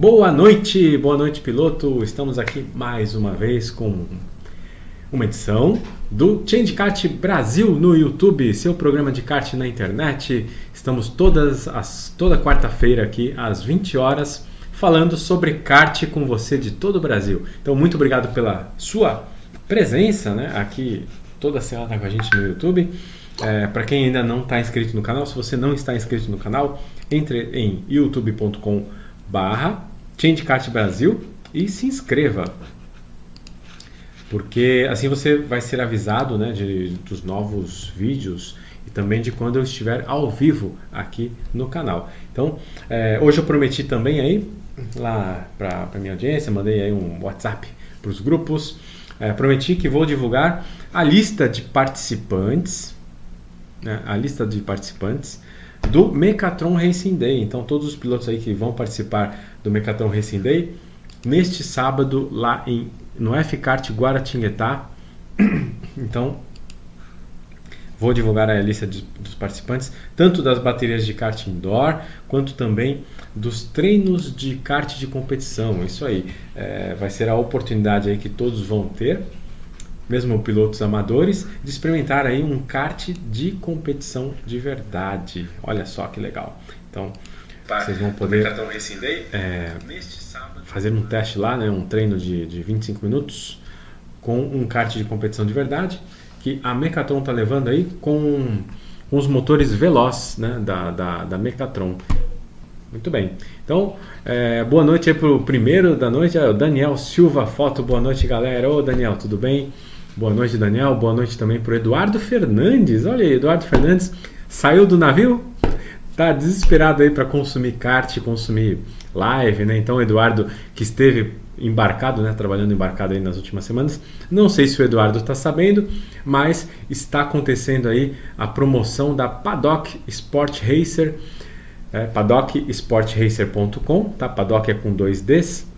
Boa noite, boa noite, piloto. Estamos aqui mais uma vez com uma edição do Change Kart Brasil no YouTube, seu programa de kart na internet. Estamos todas as, toda quarta-feira aqui às 20 horas falando sobre kart com você de todo o Brasil. Então, muito obrigado pela sua presença né, aqui toda semana com a gente no YouTube. É, Para quem ainda não está inscrito no canal, se você não está inscrito no canal, entre em youtube.com barra ChangeKart Brasil e se inscreva. Porque assim você vai ser avisado né, de, dos novos vídeos e também de quando eu estiver ao vivo aqui no canal. Então, é, hoje eu prometi também aí, lá para a minha audiência, mandei aí um WhatsApp para os grupos, é, prometi que vou divulgar a lista de participantes, né, a lista de participantes do Mecatron Racing Day. Então, todos os pilotos aí que vão participar do Mecatron Racing Day, neste sábado lá em, no F-Kart Guaratinguetá. Então, vou divulgar a lista de, dos participantes, tanto das baterias de kart indoor, quanto também dos treinos de kart de competição. Isso aí, é, vai ser a oportunidade aí que todos vão ter mesmo pilotos amadores, de experimentar aí um kart de competição de verdade. Olha só que legal. Então, vocês vão poder é, fazer um teste lá, né, um treino de, de 25 minutos com um kart de competição de verdade que a Mecatron está levando aí com, com os motores Veloz né, da, da, da Mecatron. Muito bem. Então, é, boa noite aí para o primeiro da noite, é o Daniel Silva Foto. Boa noite, galera. Ô, Daniel, tudo bem? Boa noite, Daniel. Boa noite também para o Eduardo Fernandes. Olha aí, Eduardo Fernandes saiu do navio, tá desesperado aí para consumir kart, consumir live, né? Então, Eduardo que esteve embarcado, né, trabalhando embarcado aí nas últimas semanas. Não sei se o Eduardo está sabendo, mas está acontecendo aí a promoção da Paddock Sport Racer, é, paddocksportracer.com, tá? Paddock é com dois Ds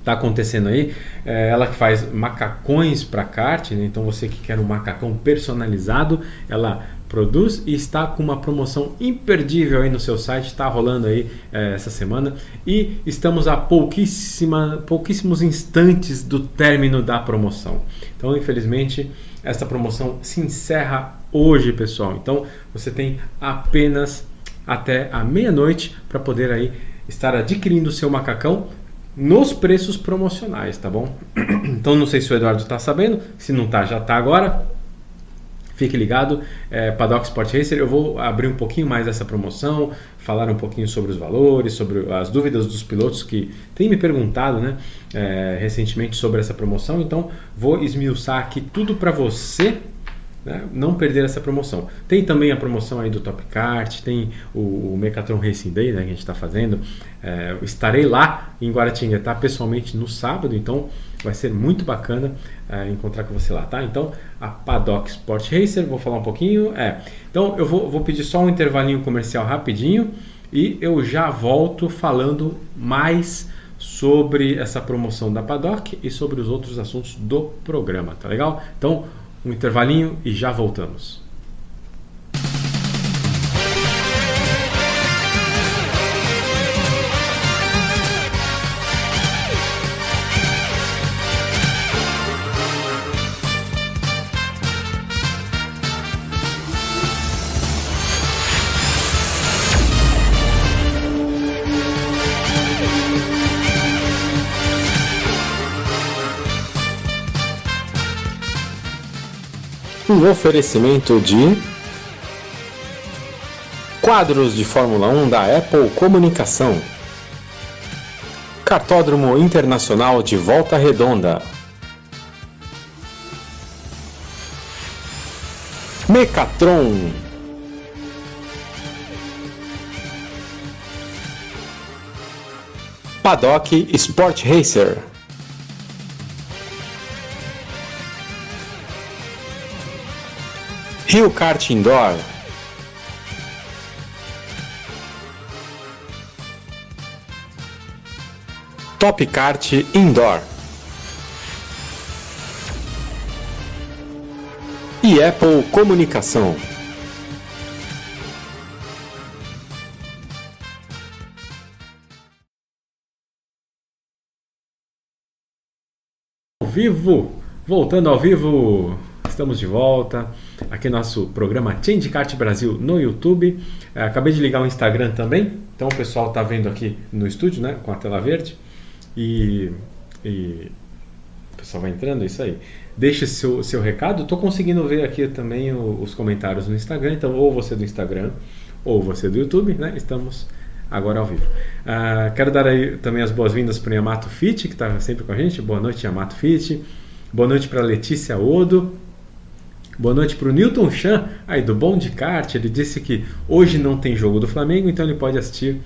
está acontecendo aí. É, ela que faz macacões para kart, né? então você que quer um macacão personalizado, ela produz e está com uma promoção imperdível aí no seu site, está rolando aí é, essa semana e estamos a pouquíssima, pouquíssimos instantes do término da promoção. Então, infelizmente, essa promoção se encerra hoje, pessoal. Então, você tem apenas até a meia-noite para poder aí estar adquirindo o seu macacão nos preços promocionais, tá bom? Então não sei se o Eduardo está sabendo, se não está, já está agora. Fique ligado, é, Paddock Sport Racer, eu vou abrir um pouquinho mais essa promoção, falar um pouquinho sobre os valores, sobre as dúvidas dos pilotos que têm me perguntado né, é, recentemente sobre essa promoção, então vou esmiuçar aqui tudo para você né? não perder essa promoção. Tem também a promoção aí do Top Kart, tem o, o Mecatron Racing Day né, que a gente está fazendo. É, estarei lá em Guaratinguetá pessoalmente no sábado, então vai ser muito bacana é, encontrar com você lá, tá? Então, a Paddock Sport Racer, vou falar um pouquinho. É, então, eu vou, vou pedir só um intervalinho comercial rapidinho e eu já volto falando mais sobre essa promoção da Paddock e sobre os outros assuntos do programa, tá legal? Então, um intervalinho e já voltamos. Um oferecimento de quadros de Fórmula 1 da Apple Comunicação. Cartódromo Internacional de Volta Redonda. Mecatron. Paddock Sport Racer. Rio Kart Indoor. Top Kart Indoor. E Apple Comunicação. Ao vivo, voltando ao vivo, estamos de volta. Aqui nosso programa Change Kart Brasil no YouTube. É, acabei de ligar o Instagram também, então o pessoal está vendo aqui no estúdio, né, com a tela verde. E, e o pessoal vai entrando, é isso aí. Deixe seu, seu recado. Estou conseguindo ver aqui também o, os comentários no Instagram, então ou você do Instagram ou você do YouTube, né? Estamos agora ao vivo. Uh, quero dar aí também as boas-vindas para o Yamato Fit, que está sempre com a gente. Boa noite, Yamato Fit. Boa noite para Letícia Odo. Boa noite para o Newton Chan, aí do Bom de Kart. Ele disse que hoje não tem jogo do Flamengo, então ele pode assistir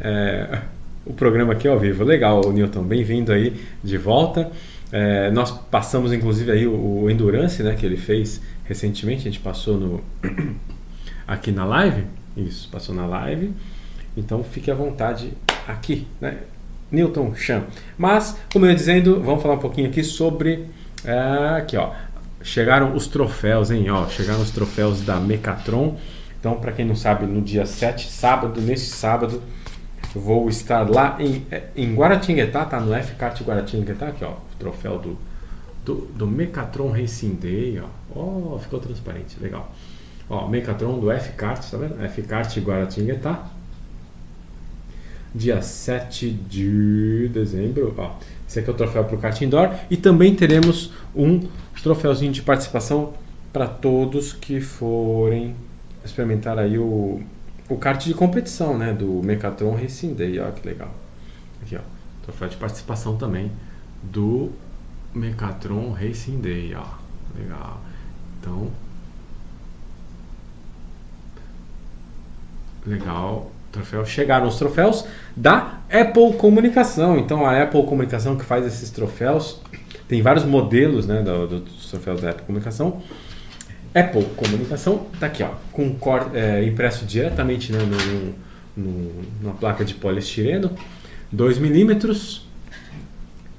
é, o programa aqui ao vivo. Legal, Newton, bem-vindo aí de volta. É, nós passamos inclusive aí o, Endurance, né, que ele fez recentemente. A gente passou no aqui na live. Isso, passou na live. Então fique à vontade aqui, né? Newton Chan. Mas, como eu ia dizendo, vamos falar um pouquinho aqui sobre. É, aqui, ó. Chegaram os troféus, hein? Ó, chegaram os troféus da Mecatron. Então, para quem não sabe, no dia 7, sábado, nesse sábado, vou estar lá em, em Guaratinguetá, tá? No F-Kart Guaratinguetá, aqui, ó. O troféu do, do, do Mecatron Racing Day, ó. Ficou transparente, legal. Ó, Mecatron do F-Kart, tá vendo? F-Kart Guaratinguetá dia 7 de dezembro. Ó, esse aqui é o troféu para o kart indoor. E também teremos um troféuzinho de participação para todos que forem experimentar aí o, o kart de competição, né? Do Mecatron Racing Day. Ó, que legal. Aqui, ó. Troféu de participação também do Mecatron Racing Day, ó. Legal. Então, legal troféu, chegaram os troféus da Apple Comunicação. Então a Apple Comunicação que faz esses troféus, tem vários modelos né, do, do, dos troféus da Apple Comunicação. Apple Comunicação está aqui, ó, com cor, é, impresso diretamente né, no, no, numa placa de poliestireno, 2 milímetros,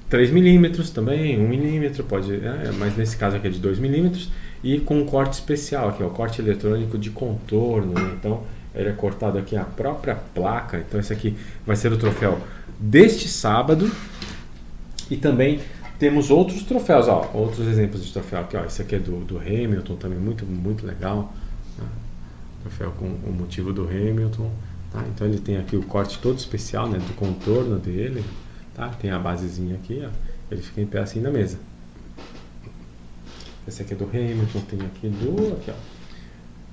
3 milímetros também, 1 milímetro, pode, é, mas nesse caso aqui é de 2 milímetros, e com um corte especial aqui, ó, corte eletrônico de contorno, né? então ele é cortado aqui a própria placa. Então esse aqui vai ser o troféu deste sábado. E também temos outros troféus, ó, outros exemplos de troféu aqui, ó. Esse aqui é do, do Hamilton também, muito, muito legal. Né? Troféu com o motivo do Hamilton. Tá? Então ele tem aqui o corte todo especial, né, do contorno dele. Tá? Tem a basezinha aqui, ó. Ele fica em pé assim na mesa. Esse aqui é do Hamilton, tem aqui do. Aqui, ó.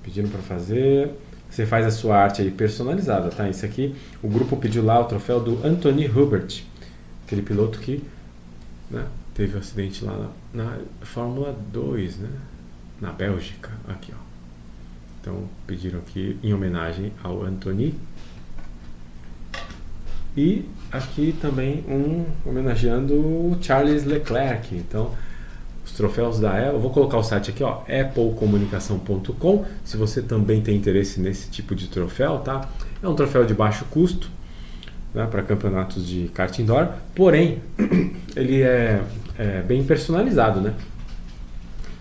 Pedindo para fazer. Você faz a sua arte aí personalizada, tá? Isso aqui, o grupo pediu lá o troféu do Anthony Hubert, aquele piloto que né, teve um acidente lá na, na, Fórmula 2, né? Na Bélgica, aqui ó. Então pediram aqui em homenagem ao Anthony. E aqui também um homenageando o Charles Leclerc. Então troféus da Apple. Vou colocar o site aqui, ó, applecomunicação.com. Se você também tem interesse nesse tipo de troféu, tá? É um troféu de baixo custo, né, para campeonatos de kart indoor. Porém, ele é, é, bem personalizado, né?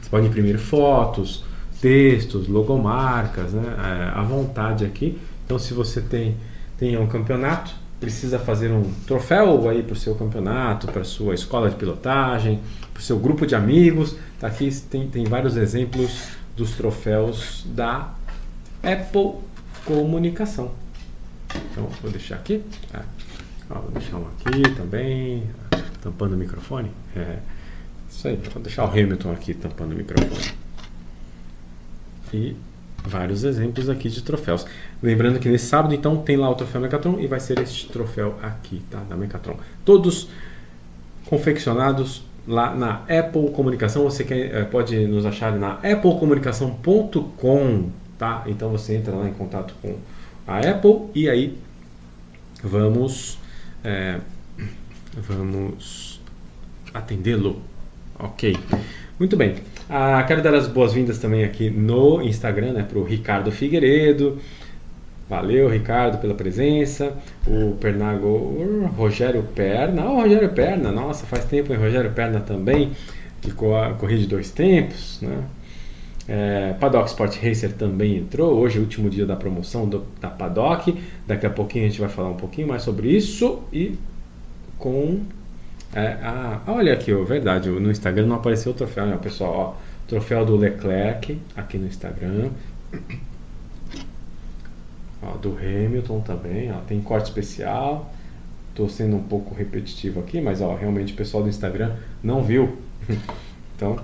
Você pode imprimir fotos, textos, logomarcas, né, é, à vontade aqui. Então, se você tem tem um campeonato, precisa fazer um troféu aí para o seu campeonato, para sua escola de pilotagem, para o seu grupo de amigos. Tá aqui tem, tem vários exemplos dos troféus da Apple Comunicação. Então vou deixar aqui. Ah, vou deixar um aqui também, tampando o microfone. É, isso aí, vou deixar o Hamilton aqui tampando o microfone. E vários exemplos aqui de troféus. Lembrando que nesse sábado, então, tem lá o troféu Mecatron e vai ser este troféu aqui, tá? Da Mecatron. Todos confeccionados lá na Apple Comunicação. Você quer, eh, pode nos achar na applecomunicação.com, tá? Então você entra lá em contato com a Apple e aí vamos é, vamos atendê-lo, ok? Muito bem. Ah, quero dar as boas-vindas também aqui no Instagram, né, para o Ricardo Figueiredo. Valeu, Ricardo, pela presença. O Pernago, Rogério Perna. Oh, Rogério Perna, nossa, faz tempo em Rogério Perna também, que de dois tempos, né? É, Paddock Sport Racer também entrou. Hoje é o último dia da promoção do, da Paddock. Daqui a pouquinho a gente vai falar um pouquinho mais sobre isso e com É, ah, olha aqui, ó, verdade, no Instagram não apareceu o troféu, né, pessoal? Ó, troféu do Leclerc aqui no Instagram. Ó, do Hamilton também, ó, tem corte especial. Estou sendo um pouco repetitivo aqui, mas ó, realmente o pessoal do Instagram não viu. então,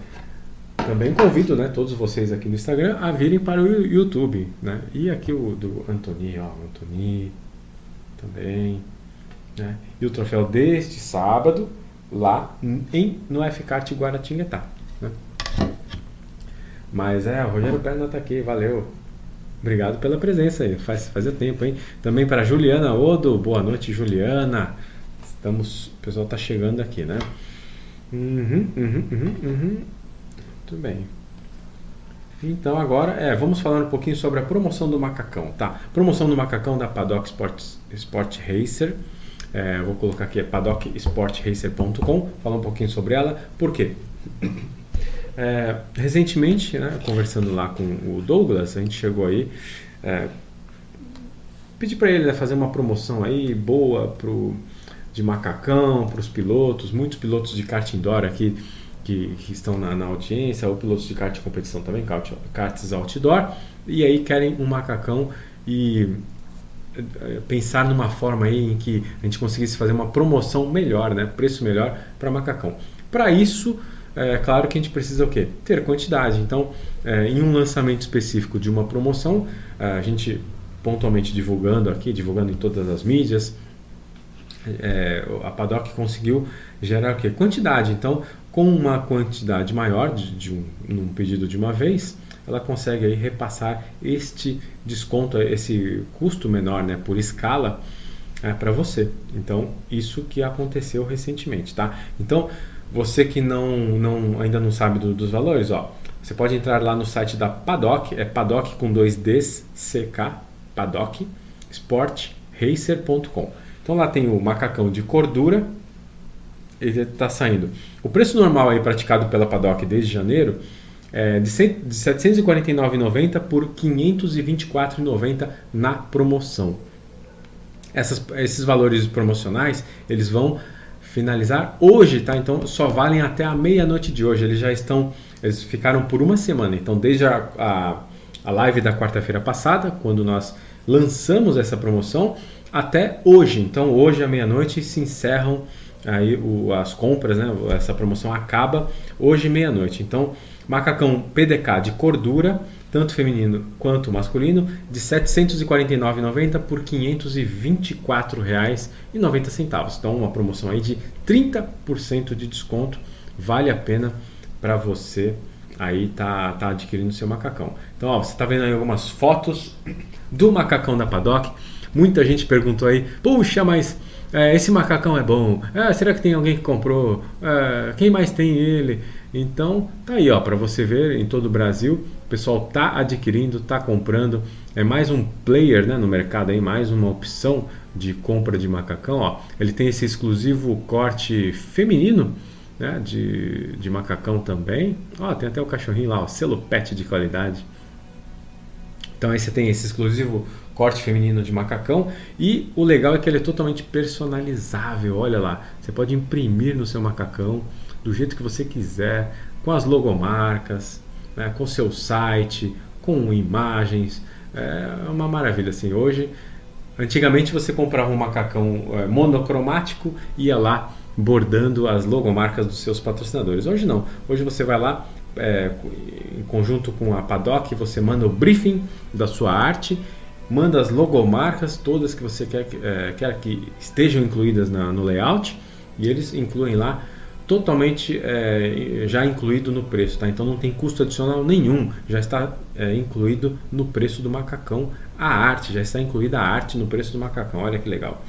também convido né, todos vocês aqui no Instagram a virem para o YouTube. Né? E aqui o do Antoni, ó, Antoni também. Né? E o troféu deste sábado, lá em, no FKart Guaratinguetá. Né? Mas é, o Rogério Perna está aqui, valeu. Obrigado pela presença aí, faz, fazia tempo, hein? Também para Juliana Odo, boa noite, Juliana. Estamos, o pessoal está chegando aqui, né? Uhum, uhum, uhum, uhum. Muito bem. Então agora, é, vamos falar um pouquinho sobre a promoção do macacão, tá? Promoção do macacão da Paddock Sport, Sport Racer. É, vou colocar aqui é paddocksportracer.com, falar um pouquinho sobre ela. Por quê? É, recentemente, né, conversando lá com o Douglas, a gente chegou aí, é, pedi para ele né, fazer uma promoção aí boa pro, de macacão para os pilotos, muitos pilotos de kart indoor aqui que, que estão na, na, audiência, ou pilotos de kart de competição também, karts outdoor, e aí querem um macacão e é, pensar numa forma aí em que a gente conseguisse fazer uma promoção melhor, né, preço melhor para macacão. Para isso, é claro que a gente precisa o quê? Ter quantidade. Então, é, em um lançamento específico de uma promoção, a gente pontualmente divulgando aqui, divulgando em todas as mídias, é, a Paddock conseguiu gerar o quê? Quantidade. Então, com uma quantidade maior de, de um, num pedido de uma vez, ela consegue aí repassar este desconto, esse custo menor, né, por escala, é, para você. Então, isso que aconteceu recentemente, tá? Então, você que não, não ainda não sabe do, dos valores, ó, você pode entrar lá no site da Paddock, é Paddock com dois Ds, CK, Paddock, sportracer.com. Então lá tem o macacão de cordura, ele está saindo. O preço normal aí praticado pela Paddock desde janeiro é de, de 749,90 por 524,90 na promoção. Essas, esses valores promocionais eles vão finalizar hoje, tá? Então só valem até a meia-noite de hoje. Eles já estão, eles ficaram por uma semana. Então desde a, a, a live da quarta-feira passada, quando nós lançamos essa promoção, até hoje. Então hoje à meia-noite se encerram aí o, as compras, né? Essa promoção acaba hoje meia-noite. Então macacão PDK de cordura tanto feminino quanto masculino, de R$ 749,90 por R$ 524,90. Então, uma promoção aí de 30% de desconto. Vale a pena para você aí tá, tá adquirindo seu macacão. Então, ó, você está vendo aí algumas fotos do macacão da Paddock. Muita gente perguntou aí, puxa, mas é, esse macacão é bom. É, será que tem alguém que comprou? É, quem mais tem ele? Então, tá aí, ó, para você ver em todo o Brasil pessoal tá adquirindo, tá comprando. É mais um player né, no mercado aí, mais uma opção de compra de macacão. Ó. Ele tem esse exclusivo corte feminino né, de, de macacão também. Ó, tem até o cachorrinho lá, ó, selo pet de qualidade. Então aí você tem esse exclusivo corte feminino de macacão e o legal é que ele é totalmente personalizável. Olha lá, você pode imprimir no seu macacão do jeito que você quiser, com as logomarcas, né, com seu site, com imagens. É uma maravilha assim. Hoje, antigamente você comprava um macacão é, monocromático e ia lá bordando as logomarcas dos seus patrocinadores. Hoje não. Hoje você vai lá é, em conjunto com a Paddock, você manda o briefing da sua arte, manda as logomarcas todas que você quer, é, quer que estejam incluídas na, no layout e eles incluem lá totalmente é, já incluído no preço, tá? Então não tem custo adicional nenhum, já está é, incluído no preço do macacão a arte, já está incluída a arte no preço do macacão, olha que legal.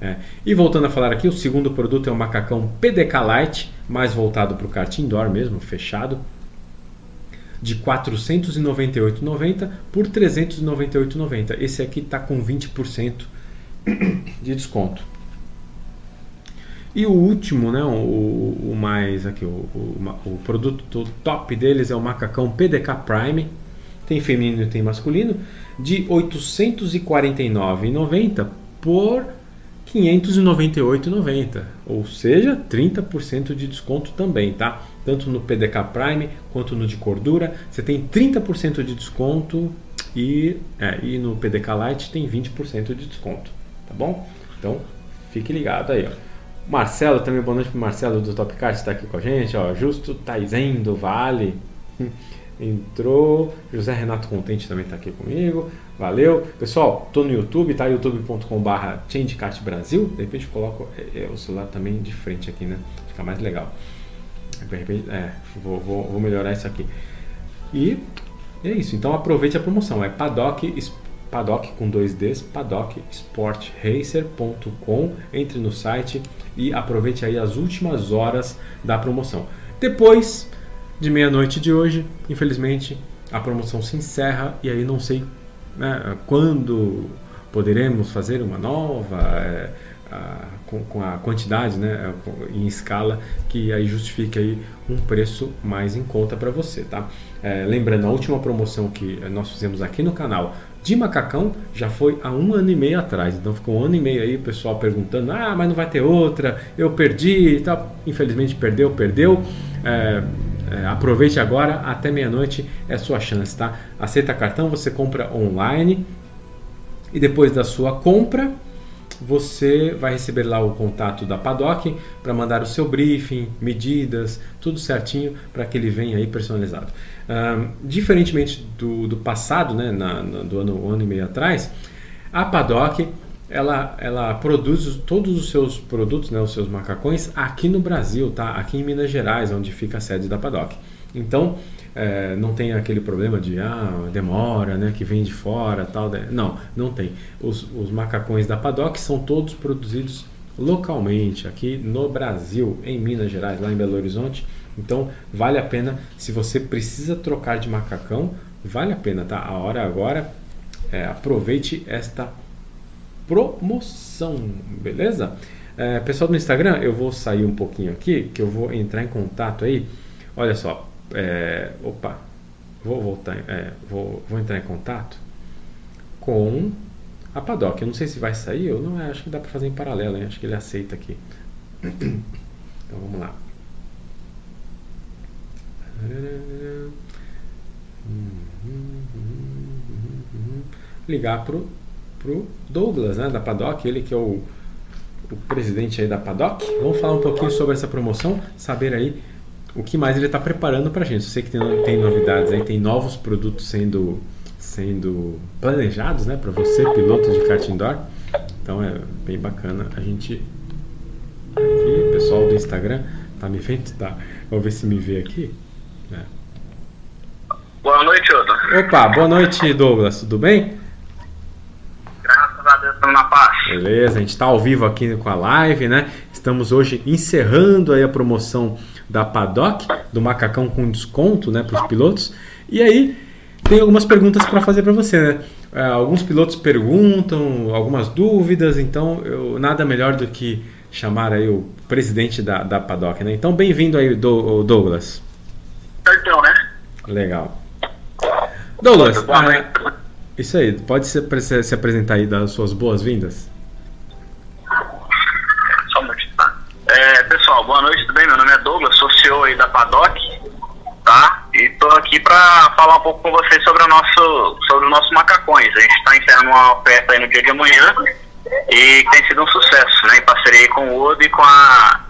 É. E voltando a falar aqui, o segundo produto é o macacão PDK Lite, mais voltado para o kart indoor mesmo, fechado, de R$ 498,90 por R$ 398,90. Esse aqui está com 20% de desconto. E o último, né, o, o mais aqui, o, o, o, produto top deles é o macacão PDK Prime, tem feminino e tem masculino, de R$ 849,90 por R$ 598,90, ou seja, 30% de desconto também, tá? Tanto no PDK Prime quanto no de cordura, você tem 30% de desconto e, é, e no PDK Lite tem 20% de desconto, tá bom? Então, fique ligado aí, ó. Marcelo, também boa noite pro Marcelo do Topcard, está aqui com a gente, ó. Justo Taizen do Vale. Entrou. José Renato Contente também está aqui comigo. Valeu. Pessoal, tô no YouTube, tá? youtube.com/barra ChangeCart Brasil. De repente eu coloco é, é, o celular também de frente aqui, né? Fica mais legal. É, vou, vou, vou melhorar isso aqui. E é isso. Então aproveite a promoção. É Paddock Paddock com dois Ds, paddocksportracer.com. Entre no site e aproveite aí as últimas horas da promoção. Depois de meia-noite de hoje, infelizmente, a promoção se encerra e aí não sei né, quando poderemos fazer uma nova. É, com, com, a quantidade né, em escala que aí justifique aí um preço mais em conta para você, tá? É, lembrando, a última promoção que nós fizemos aqui no canal de macacão já foi há um ano e meio atrás. Então ficou um ano e meio aí o pessoal perguntando: ah, mas não vai ter outra, eu perdi e tal. Infelizmente perdeu, perdeu. É, é, aproveite agora, até meia-noite é sua chance, tá? Aceita cartão, você compra online e depois da sua compra você vai receber lá o contato da Paddock para mandar o seu briefing, medidas, tudo certinho para que ele venha aí personalizado. Diferentemente do, do passado, né, na, na, do ano, um ano e meio atrás, a Paddock ela, ela produz todos os seus produtos, né, os seus macacões aqui no Brasil, tá? aqui em Minas Gerais, onde fica a sede da Paddock. Então, é, não tem aquele problema de ah, demora, né, que vem de fora, tal. Né? Não, não tem. Os, os macacões da Paddock são todos produzidos localmente aqui no Brasil, em Minas Gerais, lá em Belo Horizonte. Então, vale a pena. Se você precisa trocar de macacão, vale a pena, tá? A hora agora. É, aproveite esta promoção, beleza? É, pessoal do Instagram, eu vou sair um pouquinho aqui, que eu vou entrar em contato aí. Olha só, é, opa, vou voltar, é, vou, vou entrar em contato com a Paddock. Eu não sei se vai sair ou não, acho que dá para fazer em paralelo, hein? acho que ele aceita aqui. Então vamos lá. Ligar pro, pro Douglas, né, da Paddock, ele que é o, o presidente aí da Paddock. Vamos falar um pouquinho sobre essa promoção, saber aí o que mais ele está preparando para a gente. Eu sei que tem, tem novidades aí, tem novos produtos sendo, sendo planejados né, para você, piloto de kart indoor. Então é bem bacana a gente. Aqui, pessoal do Instagram, tá me vendo? Tá. Vou ver se me vê aqui. É. Boa noite, Odo. Opa, boa noite, Douglas. Tudo bem? Graças a Deus, estamos na paz. Beleza, a gente está ao vivo aqui com a live, né? Estamos hoje encerrando aí a promoção da Paddock, do macacão com desconto né, para os pilotos. E aí, tem algumas perguntas para fazer para você. Né? É, alguns pilotos perguntam, algumas dúvidas, então eu, nada melhor do que chamar aí o presidente da, da Paddock. Né? Então, bem-vindo aí, do, Douglas. Então, né? Legal. Douglas, ah, isso aí, pode se, se apresentar aí das suas boas-vindas? Pessoal, boa noite, tudo bem? Meu nome é Douglas, sou CEO aí da Paddock, tá? E tô aqui para falar um pouco com vocês sobre o nosso, sobre os nossos macacões. A gente está encerrando uma oferta aí no dia de amanhã e tem sido um sucesso, né? Em parceria com o Wood e com a,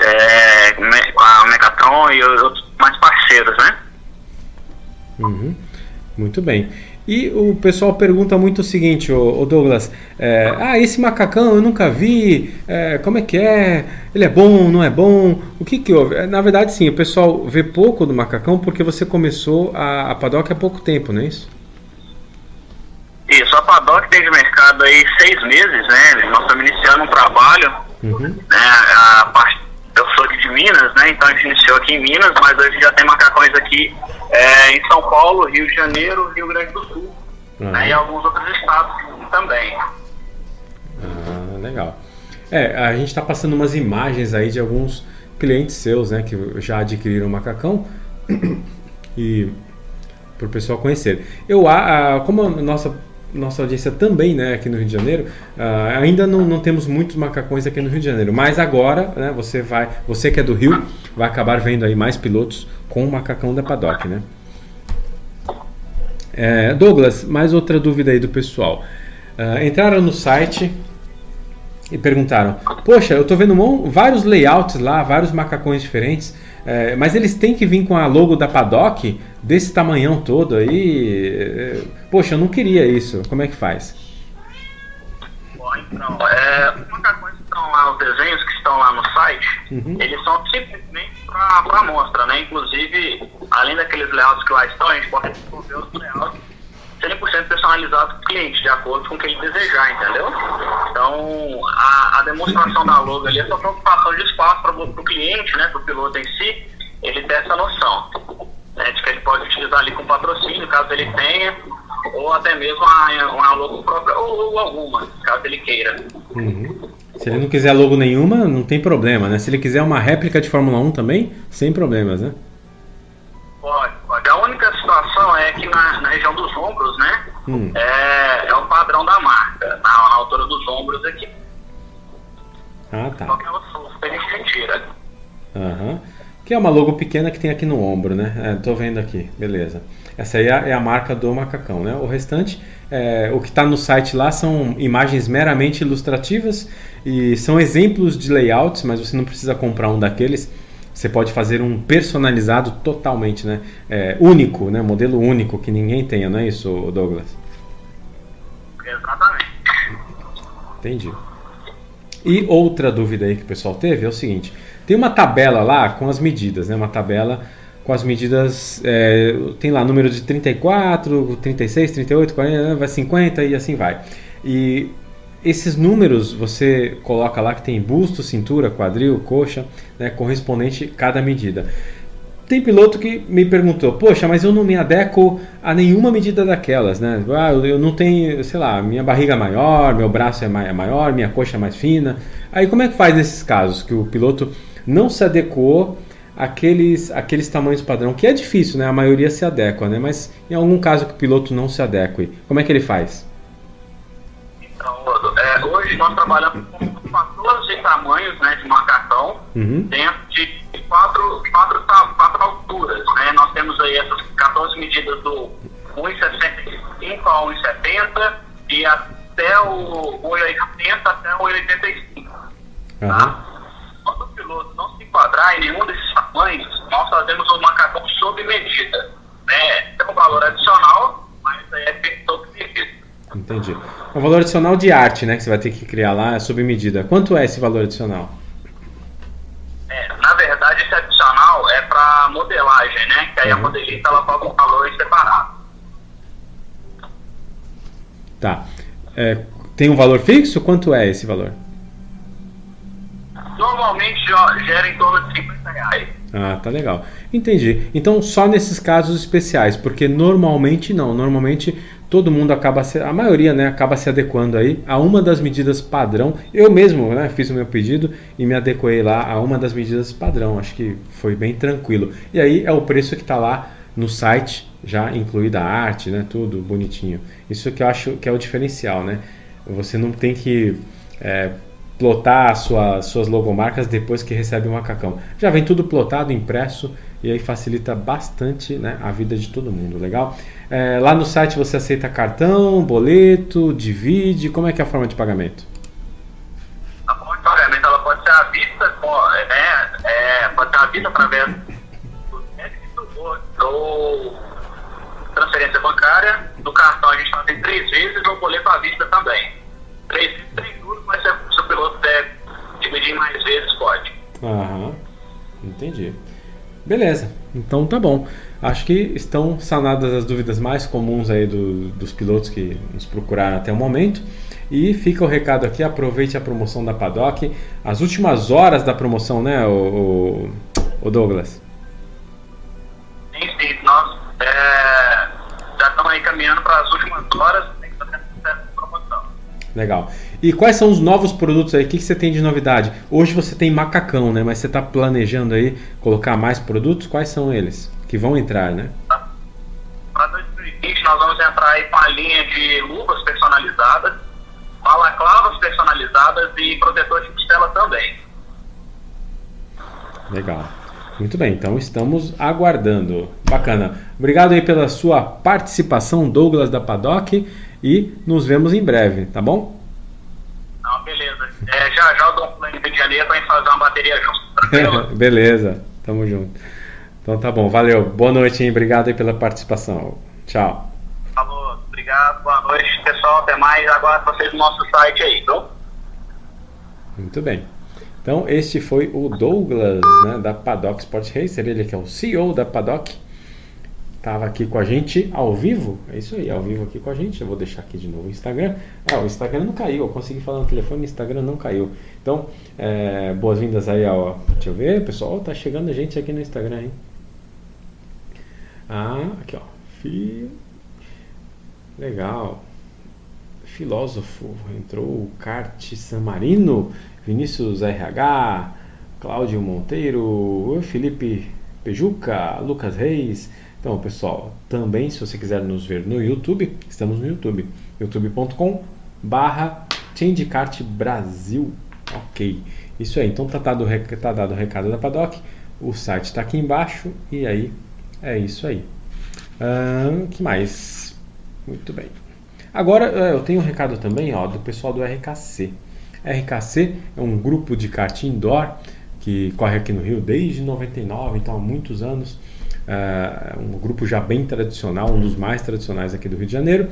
é, com a Megatron e outros mais parceiros, né? Uhum. Muito bem. E o pessoal pergunta muito o seguinte, o Douglas, é, ah, esse macacão eu nunca vi, é, como é que é? Ele é bom, não é bom? O que que houve? É, na verdade, sim, o pessoal vê pouco do macacão porque você começou a, a Paddock há pouco tempo, não é isso? Isso, a Paddock tem de mercado aí seis meses, né? Nós estamos iniciando um trabalho, uhum. né? A parte eu sou de Minas, né? Então a gente iniciou aqui em Minas, mas hoje já tem macacões aqui é, em São Paulo, Rio de Janeiro, Rio Grande do Sul uhum. né? e alguns outros estados também. Ah, legal. É, a gente está passando umas imagens aí de alguns clientes seus, né? Que já adquiriram macacão e para o pessoal conhecer. Eu, a, como a nossa nossa audiência também, né, aqui no Rio de Janeiro, uh, ainda não, não temos muitos macacões aqui no Rio de Janeiro, mas agora, né, você vai, você que é do Rio, vai acabar vendo aí mais pilotos com o macacão da Paddock, né? É, Douglas, mais outra dúvida aí do pessoal. Uh, entraram no site e perguntaram: Poxa, eu estou vendo vários layouts lá, vários macacões diferentes, é, mas eles têm que vir com a logo da Paddock desse tamanhão todo aí. É, poxa, eu não queria isso. Como é que faz? Bom, então, é, os macacões que estão lá, os desenhos que estão lá no site, uhum. eles são simplesmente para amostra, né? Inclusive, além daqueles layouts que lá estão, a gente pode desenvolver os layouts 100% personalizados para o cliente, de acordo com o que ele desejar, entendeu? Então, a, a demonstração da logo ali é só preocupação de espaço para o cliente, né, para o piloto em si, ele ter essa noção né, de que ele pode utilizar ali com patrocínio, caso ele tenha, ou até mesmo uma, uma logo própria, ou, ou alguma, caso ele queira. Uhum. Se ele não quiser logo nenhuma, não tem problema, né? Se ele quiser uma réplica de Fórmula 1 também, sem problemas, né? Pode, pode. A única situação é que na, na região dos ombros, né? Hum. É, é o padrão da marca, na, na, altura dos ombros aqui. Ah, tá. Qualquer outra a gente retira. Aham. Que é uma logo pequena que tem aqui no ombro, né? É, tô vendo aqui, beleza. Essa aí é, é a marca do macacão, né? O restante, é, o que está no site lá são imagens meramente ilustrativas e são exemplos de layouts, mas você não precisa comprar um daqueles. Você pode fazer um personalizado totalmente, né? É, único, né? Modelo único que ninguém tenha, não é isso, Douglas? Exatamente. Entendi. E outra dúvida aí que o pessoal teve é o seguinte: tem uma tabela lá com as medidas, né? Uma tabela com as medidas. É, tem lá número de 34, 36, 38, 40, vai 50 e assim vai. E esses números você coloca lá que tem busto, cintura, quadril, coxa, né, correspondente cada medida. Tem piloto que me perguntou, poxa, mas eu não me adequo a nenhuma medida daquelas, né? Ah, eu não tenho, sei lá, minha barriga é maior, meu braço é maior, minha coxa é mais fina. Aí como é que faz nesses casos que o piloto não se adequou àqueles, àqueles tamanhos padrão? Que é difícil, né? A maioria se adequa, né? Mas em algum caso que o piloto não se adeque, como é que ele faz? Então, é, hoje nós trabalhamos com 14 tamanhos né, de marcação uhum. dentro de quatro, quatro, quatro alturas. Né? Nós temos aí essas 14 medidas do 1,65 a 1,70 e até o 1,80 até o 1,85. Uhum. Tá? Quando o piloto não enquadrar em nenhum desses tamanhos, nós fazemos um macacão sob medida. Né? Tem um valor adicional, mas é sob medida. Entendi. O valor adicional de arte, né, que você vai ter que criar lá é sob medida. Quanto é esse valor adicional? É, na verdade, esse adicional é para modelagem, né? Que aí uhum. a modelista ela paga um valor separado. Tá. É, tem um valor fixo? Quanto é esse valor? Normalmente gera em torno de 50 reais. Ah, tá legal. Entendi. Então só nesses casos especiais, porque normalmente não. Normalmente todo mundo acaba se, a maioria né, acaba se adequando aí a uma das medidas padrão. Eu mesmo né, fiz o meu pedido e me adequei lá a uma das medidas padrão. Acho que foi bem tranquilo. E aí é o preço que está lá no site, já incluída a arte, né, tudo bonitinho. Isso que eu acho que é o diferencial, né? Você não tem que é, plotar sua, suas logomarcas depois que recebe o macacão. Já vem tudo plotado, impresso e aí facilita bastante né, a vida de todo mundo, legal? É, lá no site você aceita cartão, boleto, divide, como é que é a forma de pagamento? A forma de pagamento ela pode ser à vista, né, é, pode ser à vista através do ou transferência bancária, do cartão a gente faz três vezes ou boleto à vista também. Três, três o piloto der dividir mais vezes, pode. Aham, entendi. Beleza, então tá bom. Acho que estão sanadas as dúvidas mais comuns aí do, dos pilotos que nos procuraram até o momento. E fica o recado aqui, aproveite a promoção da Paddock. As últimas horas da promoção, né, o, o Douglas? Sim, sim. Nós é, já estamos aí caminhando para as últimas horas. Tem que fazer promoção. Legal. E quais são os novos produtos aí? O que, que você tem de novidade? Hoje você tem macacão, né? Mas você está planejando aí colocar mais produtos? Quais são eles que vão entrar, né? Para 2020 nós vamos entrar aí com a linha de luvas personalizadas, balaclavas personalizadas e protetor de costela também. Legal. Muito bem, então estamos aguardando. Bacana. Obrigado aí pela sua participação, Douglas da Paddock, e nos vemos em breve, tá bom? É, já já eu dou um plano de janeiro para fazer uma bateria junto, beleza, tamo junto. Então tá bom, valeu. Boa noite, hein? Obrigado aí pela participação. Tchau. Falou, obrigado, boa noite, pessoal. Até mais. Agora vocês no nosso site aí, então. Muito bem. Então, este foi o Douglas, né, da Paddock Sport Racer, ele que é o CEO da Paddock. Estava aqui com a gente ao vivo, é isso aí, ao vivo aqui com a gente. Eu vou deixar aqui de novo o Instagram. Ah, o Instagram não caiu, eu consegui falar no telefone, o Instagram não caiu. Então, é, boas-vindas aí ao. Deixa eu ver, pessoal, tá chegando gente aqui no Instagram, hein? Ah, aqui ó. Fi... Legal. Filósofo, entrou o Carte San Marino. Vinícius RH, Cláudio Monteiro, Felipe Pejuca, Lucas Reis. Então, pessoal, também se você quiser nos ver no YouTube, estamos no YouTube, youtube.com barra Changecart Brasil. Ok, isso aí. Então tá dado, tá dado o recado da Paddock, o site está aqui embaixo e aí é isso aí. Uh, que mais? Muito bem. Agora eu tenho um recado também ó, do pessoal do RKC. RKC é um grupo de kart indoor que corre aqui no Rio desde 99, então há muitos anos. É um grupo já bem tradicional, um dos mais tradicionais aqui do Rio de Janeiro.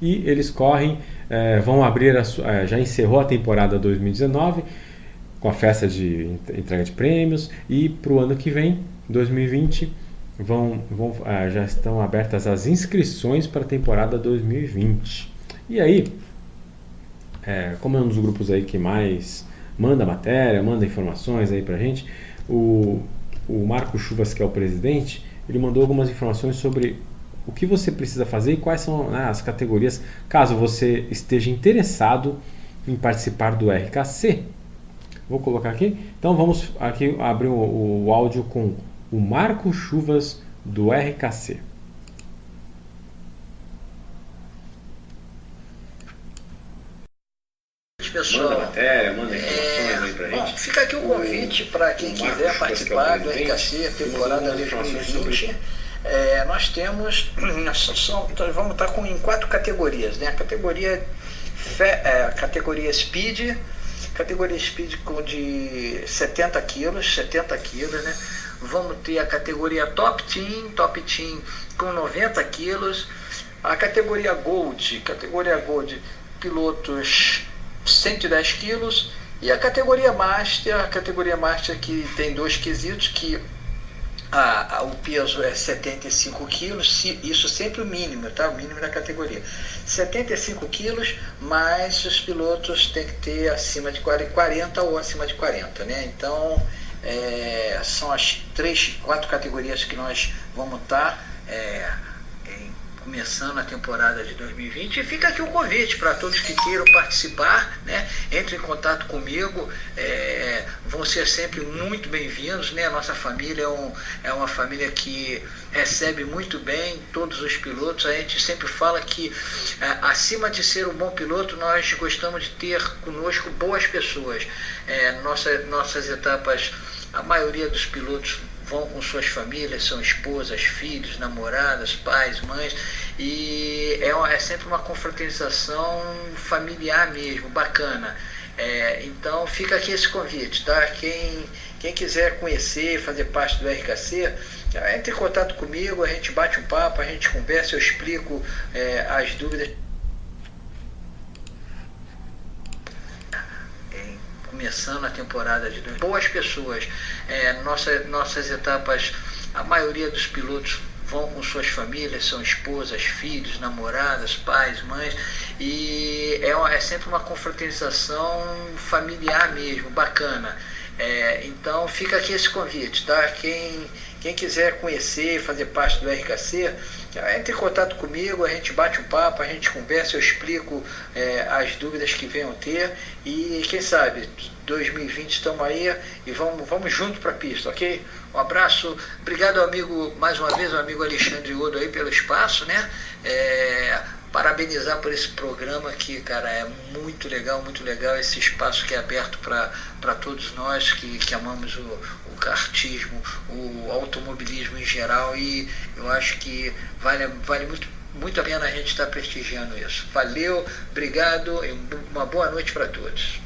E eles correm, é, vão abrir, a, é, já encerrou a temporada 2019 com a festa de entrega de prêmios e para o ano que vem, 2020, vão, vão, é, já estão abertas as inscrições para a temporada 2020. E aí, é, como é um dos grupos aí que mais manda matéria, manda informações aí pra gente, o, o Marco Chuvas, que é o presidente, ele mandou algumas informações sobre o que você precisa fazer e quais são né, as categorias, caso você esteja interessado em participar do RKC. Vou colocar aqui. Então vamos aqui abrir o, o áudio com o Marco Chuvas do RKC. pessoal. Manda matéria, manda informações Fica aqui o convite para quem quiser participar do RKC, temporada 2020. É, nós temos, são, então vamos estar com, em quatro categorias, né? A categoria, fe, é, categoria Speed, categoria Speed com de 70 quilos, 70 quilos, né? Vamos ter a categoria Top Team, Top Team com 90 quilos, a categoria Gold, categoria Gold, pilotos 110 quilos. E a categoria Master, a categoria Master que tem dois quesitos, que a, a, o peso é 75 quilos, isso sempre o mínimo, tá? O mínimo da categoria. 75 quilos, mas os pilotos têm que ter acima de 40 ou acima de 40, né? Então, é, são as três, quatro categorias que nós vamos estar. Tá, é, começando a temporada de 2020. E fica aqui o convite para todos que queiram participar, né? Entre em contato comigo, é, vão ser sempre muito bem-vindos, né? A nossa família é, um, é uma família que recebe muito bem todos os pilotos. A gente sempre fala que, é, acima de ser um bom piloto, nós gostamos de ter conosco boas pessoas. É, nossa, nossas etapas, a maioria dos pilotos vão com suas famílias, são esposas, filhos, namoradas, pais, mães, e é, é sempre uma confraternização familiar mesmo, bacana. É, então fica aqui esse convite, tá? Quem, quem quiser conhecer, fazer parte do RKC, entre em contato comigo, a gente bate um papo, a gente conversa, eu explico é, as dúvidas. Começando a temporada de boas pessoas. É, nossa, nossas etapas, a maioria dos pilotos vão com suas famílias, são esposas, filhos, namoradas, pais, mães, e é, é sempre uma confraternização familiar mesmo, bacana. É, então fica aqui esse convite, tá? Quem, Quem quiser conhecer e fazer parte do RKC, entre em contato comigo, a gente bate um papo, a gente conversa, eu explico é, as dúvidas que venham ter e quem sabe 2020 estamos aí e vamos, vamos junto para a pista, ok? Um abraço, obrigado amigo, mais uma vez, o amigo Alexandre Odo aí pelo espaço, né? É, parabenizar por esse programa que, cara, é muito legal, muito legal esse espaço que é aberto para todos nós que, que amamos o kartismo, o automobilismo em geral e eu acho que vale, vale muito, muito a pena a gente estar prestigiando isso. Valeu, obrigado e uma boa noite para todos.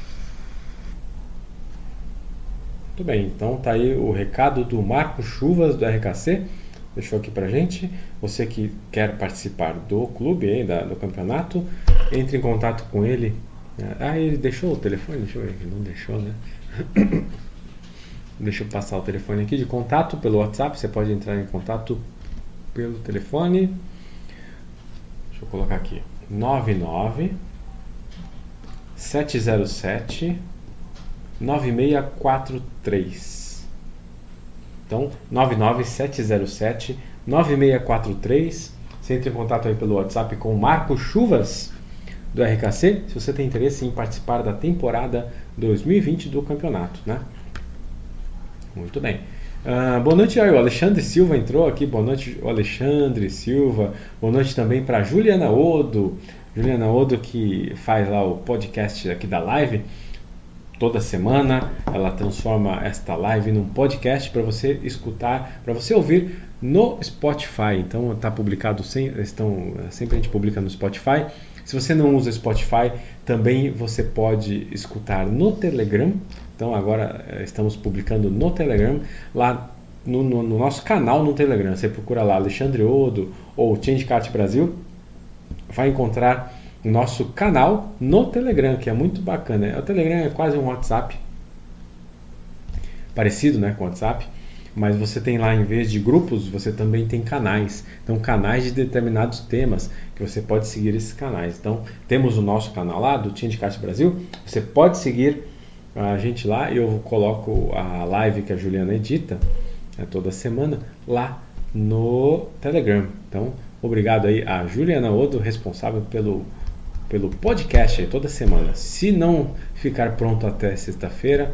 Muito bem, então tá aí o recado do Marco Chuvas do RKC deixou aqui pra gente. Você que quer participar do clube, aí, da, do campeonato, entre em contato com ele. Ah, ele deixou o telefone? Deixa eu ver, não deixou, né? Deixa eu passar o telefone aqui de contato pelo WhatsApp. Você pode entrar em contato pelo telefone. Deixa eu colocar aqui: 99 707 9643. Então, 99707 9643. Você entra em contato aí pelo WhatsApp com o Marco Chuvas do RKC, se você tem interesse em participar da temporada 2020 do campeonato, né? Muito bem. Uh, boa noite aí, o Alexandre Silva entrou aqui. Boa noite, Alexandre Silva. Boa noite também para Juliana Odo. Juliana Odo que faz lá o podcast aqui da live toda semana. Ela transforma esta live num podcast para você escutar, para você ouvir no Spotify. Então está publicado sem, estão sempre a gente publica no Spotify. Se você não usa Spotify, também você pode escutar no Telegram. Então agora eh, estamos publicando no Telegram lá no, no, no nosso canal no Telegram. Você procura lá Alexandre Odo ou Changecart Brasil, vai encontrar nosso canal no Telegram, que é muito bacana. O Telegram é quase um WhatsApp, parecido né, com o WhatsApp, mas você tem lá, em vez de grupos, você também tem canais. Então, canais de determinados temas, que você pode seguir esses canais. Então, temos o nosso canal lá, do Kart Brasil, você pode seguir a gente lá, eu coloco a live que a Juliana edita, é toda semana, lá no Telegram. Então, obrigado aí a Juliana Odo, responsável pelo pelo podcast aí, toda semana. Se não ficar pronto até sexta-feira,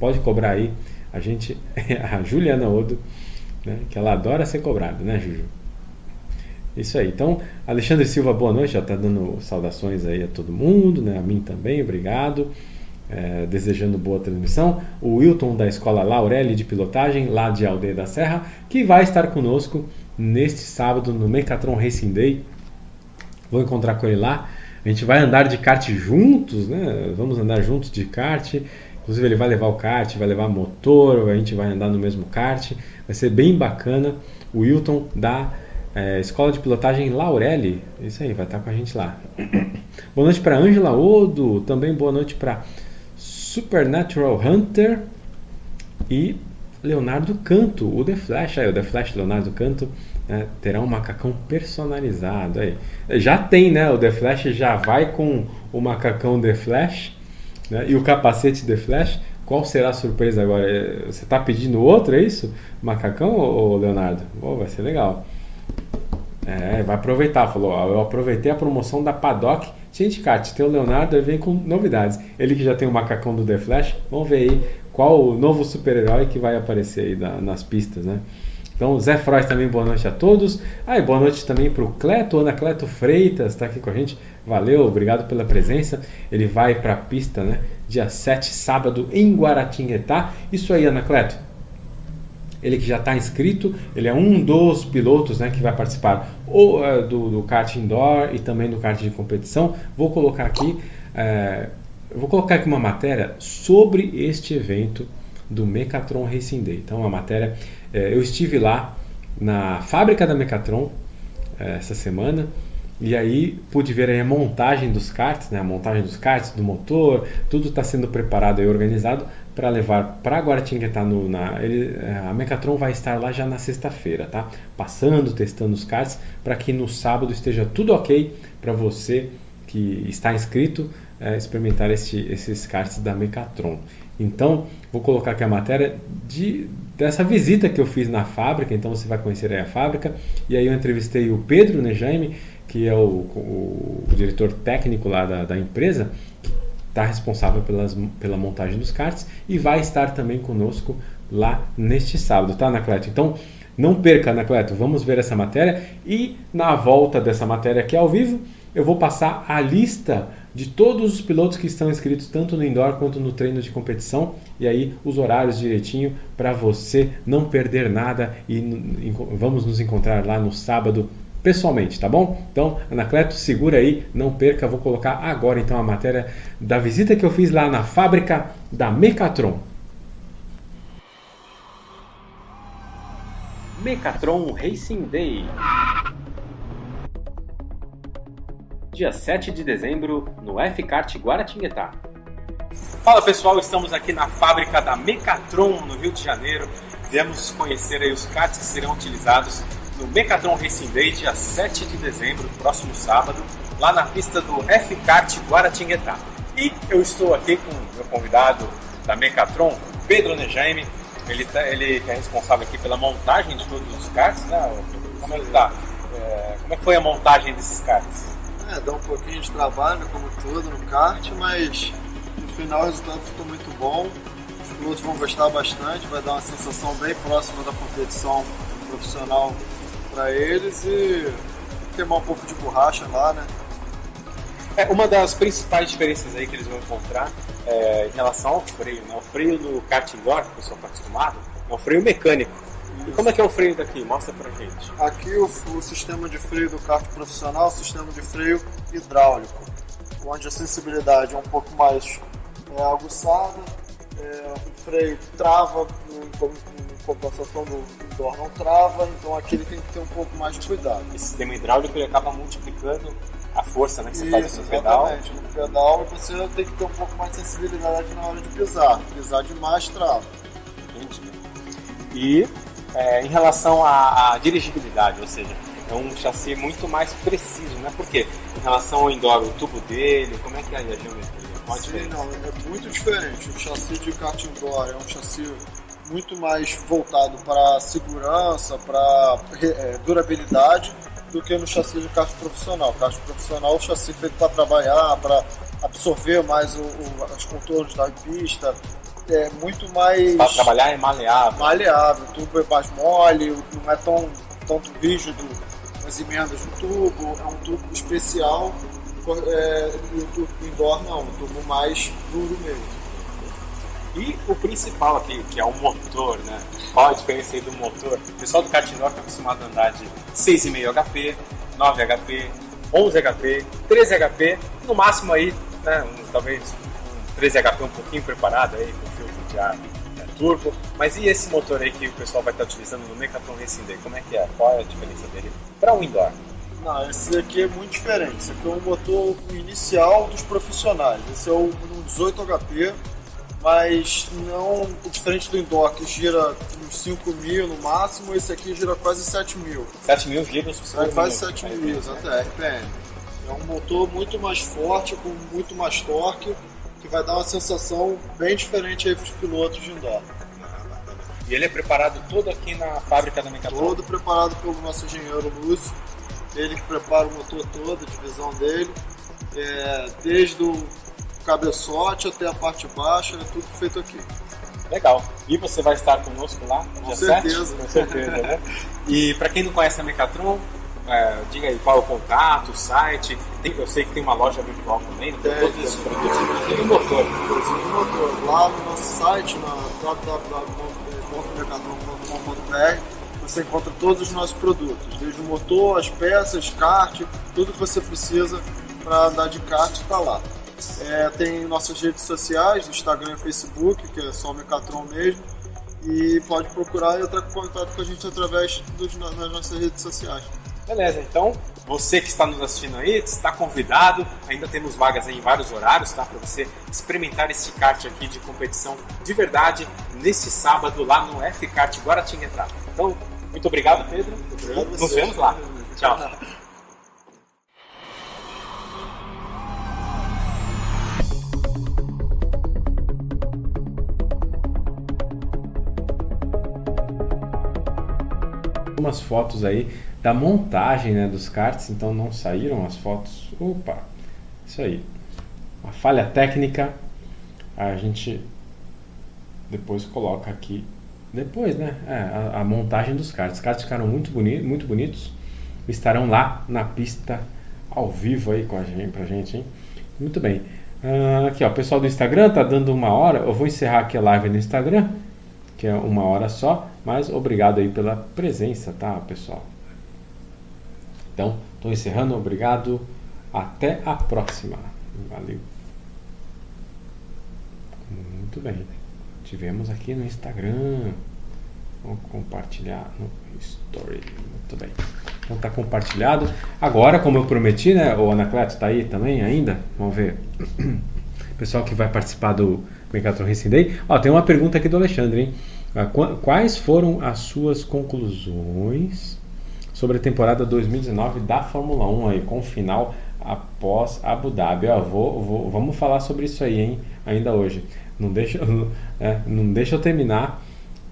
pode cobrar aí. A gente, a Juliana Odo, né, que ela adora ser cobrada, né, Juju? Isso aí. Então, Alexandre Silva, boa noite. Já está dando saudações aí a todo mundo, né? A mim também, obrigado. É, desejando boa transmissão. O Wilton da Escola Laureli de Pilotagem, lá de Aldeia da Serra, que vai estar conosco neste sábado no Mecatron Racing Day. Vou encontrar com ele lá. A gente vai andar de kart juntos, né? Vamos andar juntos de kart. Inclusive ele vai levar o kart, vai levar motor, a gente vai andar no mesmo kart. Vai ser bem bacana. O Wilton da é, Escola de Pilotagem Laurelli, isso aí, vai estar com a gente lá. boa noite para Angela Odo, também boa noite para Supernatural Hunter e Leonardo Canto, o The Flash, aí o The Flash Leonardo Canto né, terá um macacão personalizado. Aí. Já tem, né? O The Flash já vai com o macacão The Flash né, e o capacete The Flash. Qual será a surpresa agora? É, você está pedindo outro, é isso? Macacão, ou Leonardo? Oh, vai ser legal. É, vai aproveitar. Falou, eu aproveitei a promoção da Paddock. Gente, Kat, tem o Leonardo, vem com novidades. Ele que já tem o macacão do The Flash. Vamos ver aí qual o novo super-herói que vai aparecer aí da, nas pistas, né? Então, Zé Frois também, boa noite a todos. Ah, e boa noite também para o Cleto, Ana Cleto Freitas, está aqui com a gente. Valeu, obrigado pela presença. Ele vai para a pista, né? Dia 7, sábado, em Guaratinguetá. Isso aí, Ana Cleto. Ele que já está inscrito, ele é um dos pilotos né, que vai participar ou, uh, do, do kart indoor e também do kart de competição. Vou colocar aqui, uh, vou colocar aqui uma matéria sobre este evento do Mecatron Racing Day. Então, a matéria é, eu estive lá na fábrica da Mecatron essa semana e aí pude ver aí a montagem dos karts, né, a montagem dos karts, do motor, tudo está sendo preparado e organizado para levar para Guaratinguetá no, na ele, é, a Mecatron vai estar lá já na sexta-feira, tá? Passando, testando os karts para que no sábado esteja tudo ok para você que está inscrito é, experimentar este, esses karts da Mecatron. Então, vou colocar aqui a matéria de dessa visita que eu fiz na fábrica, então você vai conhecer aí a fábrica. E aí eu entrevistei o Pedro Nejaime, que é o, o, o diretor técnico lá da, da empresa, está responsável pelas, pela montagem dos karts e vai estar também conosco lá neste sábado, tá, Anacleto? Então, não perca, Anacleto, vamos ver essa matéria e na volta dessa matéria aqui ao vivo, eu vou passar a lista de todos os pilotos que estão inscritos tanto no indoor quanto no treino de competição e aí os horários direitinho para você não perder nada e vamos nos encontrar lá no sábado pessoalmente, tá bom? Então, Anacleto, segura aí, não perca, vou colocar agora então a matéria da visita que eu fiz lá na fábrica da Mecatron. Mecatron Racing Day. Dia 7 de dezembro, no F-Kart Guaratinguetá. Fala pessoal, estamos aqui na fábrica da Mecatron, no Rio de Janeiro. Viemos conhecer aí os karts que serão utilizados no Mecatron Racing Day, dia 7 de dezembro, próximo sábado, lá na pista do F-Kart Guaratinguetá. E eu estou aqui com o meu convidado da Mecatron, Pedro Nejaime. Ele, tá, ele é responsável aqui pela montagem de todos os karts, né? Como ele tá? É, como é que foi a montagem desses karts? É, dá um pouquinho de trabalho, como tudo no kart, mas no final o resultado ficou muito bom. Os pilotos vão gostar bastante, vai dar uma sensação bem próxima da competição profissional para eles e queimar um pouco de borracha lá, né? É, uma das principais diferenças aí que eles vão encontrar é, em relação ao freio, né? O freio do kart indoor, que o pessoal está acostumado, é um freio mecânico. Isso. E como é que é o freio daqui? Mostra pra gente. Aqui o, o sistema de freio do kart profissional é o sistema de freio hidráulico, onde a sensibilidade é um pouco mais é, aguçada, é, o freio trava em, compensação do indoor não trava, então aqui ele tem que ter um pouco mais de cuidado. Esse sistema hidráulico ele acaba multiplicando a força né, que você Isso, faz no pedal. Exatamente, no pedal você tem que ter um pouco mais de sensibilidade na hora de pisar. Pisar demais trava. Entendi. E é, em relação à, à, dirigibilidade, ou seja, é um chassi muito mais preciso, né? Por quê? Em relação ao indoor, o tubo dele, como é que é a geometria? Sim, não, é muito diferente. O chassi de kart indoor é um chassi muito mais voltado para segurança, para é, durabilidade, do que no chassi de kart profissional. Kart profissional, o chassi feito para trabalhar, para absorver mais o, o, os contornos da pista, é muito mais. Para trabalhar é maleável. Maleável, o tubo é mais mole, não é tão tanto rígido as emendas do tubo, é um tubo especial. É, e o tubo indoor não, um tubo mais duro mesmo. E o principal aqui, que é o motor, né? Qual a diferença aí do motor? O pessoal do kart indoor está acostumado a andar de 6,5 HP, 9 HP, 11 HP, 13 HP, no máximo aí, né, um, talvez um 13 HP um pouquinho preparado aí com filtro de ar né, turbo. Mas e esse motor aí que o pessoal vai estar utilizando no Mecatron Racing Day? Como é que é? Qual é a diferença dele para o indoor? Não, esse aqui é muito diferente. Esse aqui é um motor inicial dos profissionais. Esse é o 18 HP mas não diferente do indoor que gira uns 5 mil no máximo, esse aqui gira quase 7 mil. 7 mil giros por Quase 7 mil, até RPM. É um motor muito mais forte, com muito mais torque, que vai dar uma sensação bem diferente aí para os pilotos de indoor. E ele é preparado todo aqui na fábrica da Mecatron? Todo preparado pelo nosso engenheiro Lúcio. Ele que prepara o motor todo, a divisão dele. É, desde o cabeçote até a parte baixa, é tudo feito aqui. Legal. E você vai estar conosco lá? Com certeza. 7? Com certeza, né? E para quem não conhece a Mecatron, é, diga aí qual é o contato, o site. Tem, eu sei que tem uma loja virtual também, tem todos esses produtos, inclusive motor. Inclusive motor. Lá no nosso site, na www.mecatron.com.br, você encontra todos os nossos produtos, desde o motor, as peças, kart, tudo que você precisa para andar de kart está lá. É, tem nossas redes sociais, Instagram e Facebook, que é só Mecatron mesmo. E pode procurar e entrar em contato com a gente através dos, nas nossas redes sociais. Beleza, então você que está nos assistindo aí, está convidado. Ainda temos vagas em vários horários, tá? Para você experimentar esse kart aqui de competição de verdade nesse sábado lá no F-Kart Guaratinguetá. Então, muito obrigado, Pedro. Obrigado Nos vemos lá. Tchau. Umas fotos aí da montagem né, dos karts, então não saíram as fotos. Opa, isso aí. Uma falha técnica. A gente depois coloca aqui. Depois, né? É, a, a, montagem dos karts. Os karts ficaram muito, boni muito bonitos. Estarão lá na pista ao vivo aí com a gente, pra gente, hein? Muito bem. Uh, aqui, ó, o pessoal do Instagram tá dando uma hora. Eu vou encerrar aqui a live no Instagram, que é uma hora só. Mas obrigado aí pela presença, tá, pessoal? Então, estou encerrando. Obrigado. Até a próxima. Valeu. Muito bem. Tivemos aqui no Instagram. Vamos compartilhar no Story. Muito bem. Então tá compartilhado. Agora, como eu prometi, né? O Anacleto está aí também ainda. Vamos ver. Pessoal que vai participar do Mecatron Racing Day. Ó, tem uma pergunta aqui do Alexandre, hein? Ah, quais foram as suas conclusões sobre a temporada 2019 da Fórmula 1 aí, com o final após Abu Dhabi? Ó, vou, vou, vamos falar sobre isso aí, hein? Ainda hoje. Não deixa, é, não deixa eu terminar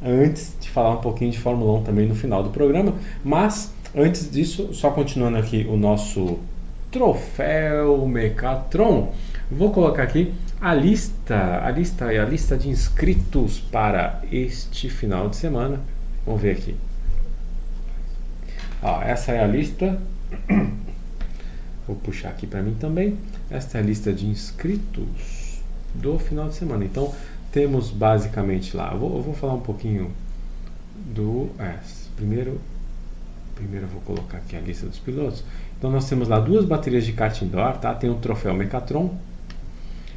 antes de falar um pouquinho de Fórmula 1 também no final do programa. Mas antes disso, só continuando aqui o nosso troféu Mecatron, vou colocar aqui a lista, a lista a lista de inscritos para este final de semana. Vamos ver aqui. Ó, essa é a lista. Vou puxar aqui para mim também. Esta é a lista de inscritos do final de semana. Então, temos basicamente lá. Eu vou, eu vou falar um pouquinho do. É, primeiro, primeiro eu vou colocar aqui a lista dos pilotos. Então, nós temos lá duas baterias de kart indoor, tá? Tem o troféu Mecatron